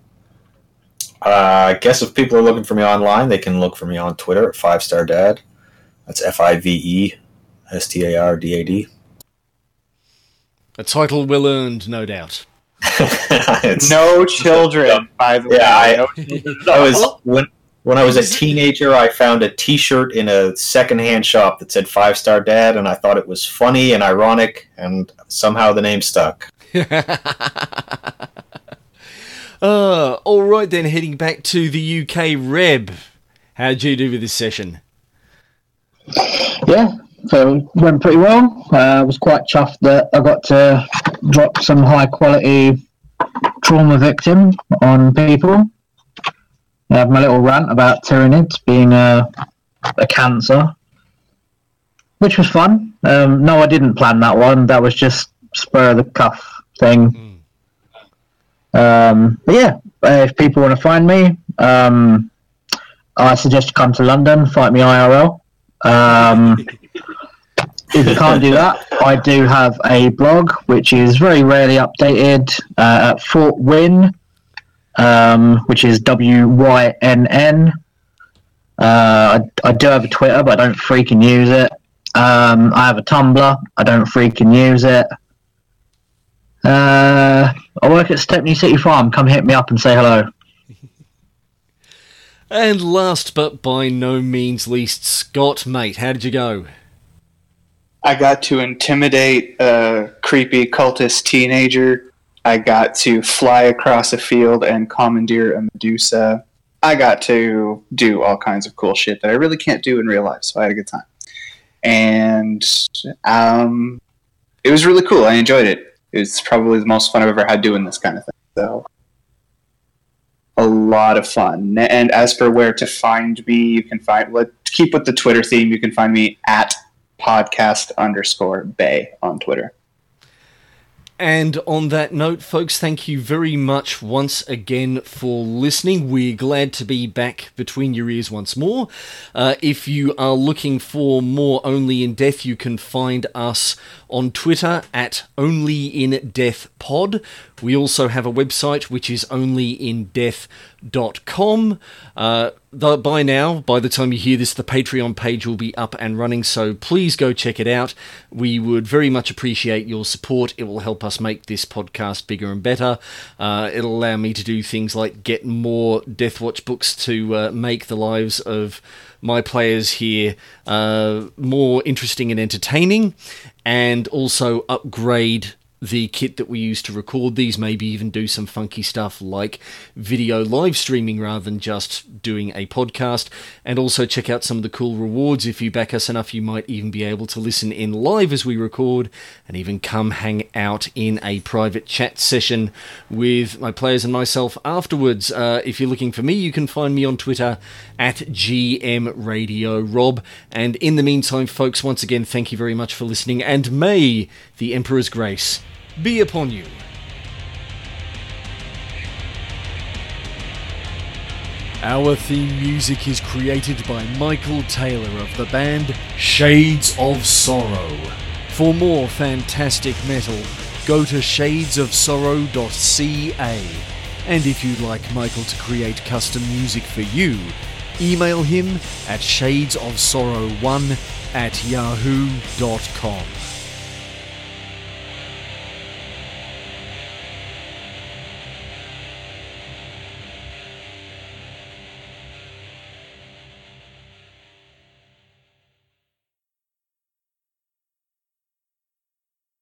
I guess if people are looking for me online, they can look for me on Twitter at Five Star Dad. That's F I V E S T A R D A D. A title well earned, no doubt. No children, by the Yeah. I- I was when when I was a teenager. I found a T-shirt in a secondhand shop that said Five Star Dad, and I thought it was funny and ironic, and somehow the name stuck. uh, all right then, heading back to the UK, Reb. How'd you do with this session? Yeah, so went pretty well. Uh, I was quite chuffed that I got to drop some high quality trauma victim on people. I have my little rant about Tyranids being a, a cancer, which was fun. Um, no, I didn't plan that one. That was just spur of the cuff thing. Um, but yeah, uh, if people want to find me, um, I suggest you come to London, fight me IRL. Um, if you can't do that, I do have a blog which is very rarely updated uh, at Fort Wynn, um, which is W Y N N. Uh, I, I do have a Twitter, but I don't freaking use it. Um, I have a Tumblr. I don't freaking use it. Uh, I work at Stepney City Farm. Come hit me up and say hello. And last but by no means least, Scott, mate, how did you go? I got to intimidate a creepy cultist teenager. I got to fly across a field and commandeer a Medusa. I got to do all kinds of cool shit that I really can't do in real life, so I had a good time. And um, it was really cool. I enjoyed it. It's probably the most fun I've ever had doing this kind of thing. So a lot of fun. And as for where to find me, you can find let keep with the Twitter theme. You can find me at podcast underscore bay on Twitter. And on that note, folks, thank you very much once again for listening. We're glad to be back between your ears once more. Uh, if you are looking for more Only in Death, you can find us on Twitter at Only in Death Pod. We also have a website which is onlyindeath.com. Uh, the, by now, by the time you hear this, the Patreon page will be up and running, so please go check it out. We would very much appreciate your support. It will help us make this podcast bigger and better. Uh, it'll allow me to do things like get more Deathwatch books to uh, make the lives of my players here uh, more interesting and entertaining, and also upgrade the kit that we use to record these, maybe even do some funky stuff like video live streaming rather than just doing a podcast. And also check out some of the cool rewards. If you back us enough, you might even be able to listen in live as we record and even come hang out in a private chat session with my players and myself afterwards. Uh, if you're looking for me, you can find me on Twitter at GM Radio Rob. And in the meantime, folks, once again, thank you very much for listening, and may the Emperor's grace be upon you. Our theme music is created by Michael Taylor of the band Shades of Sorrow. For more fantastic metal, go to shadesofsorrow.ca. And if you'd like Michael to create custom music for you, email him at shadesofsorrow1 at yahoo.com.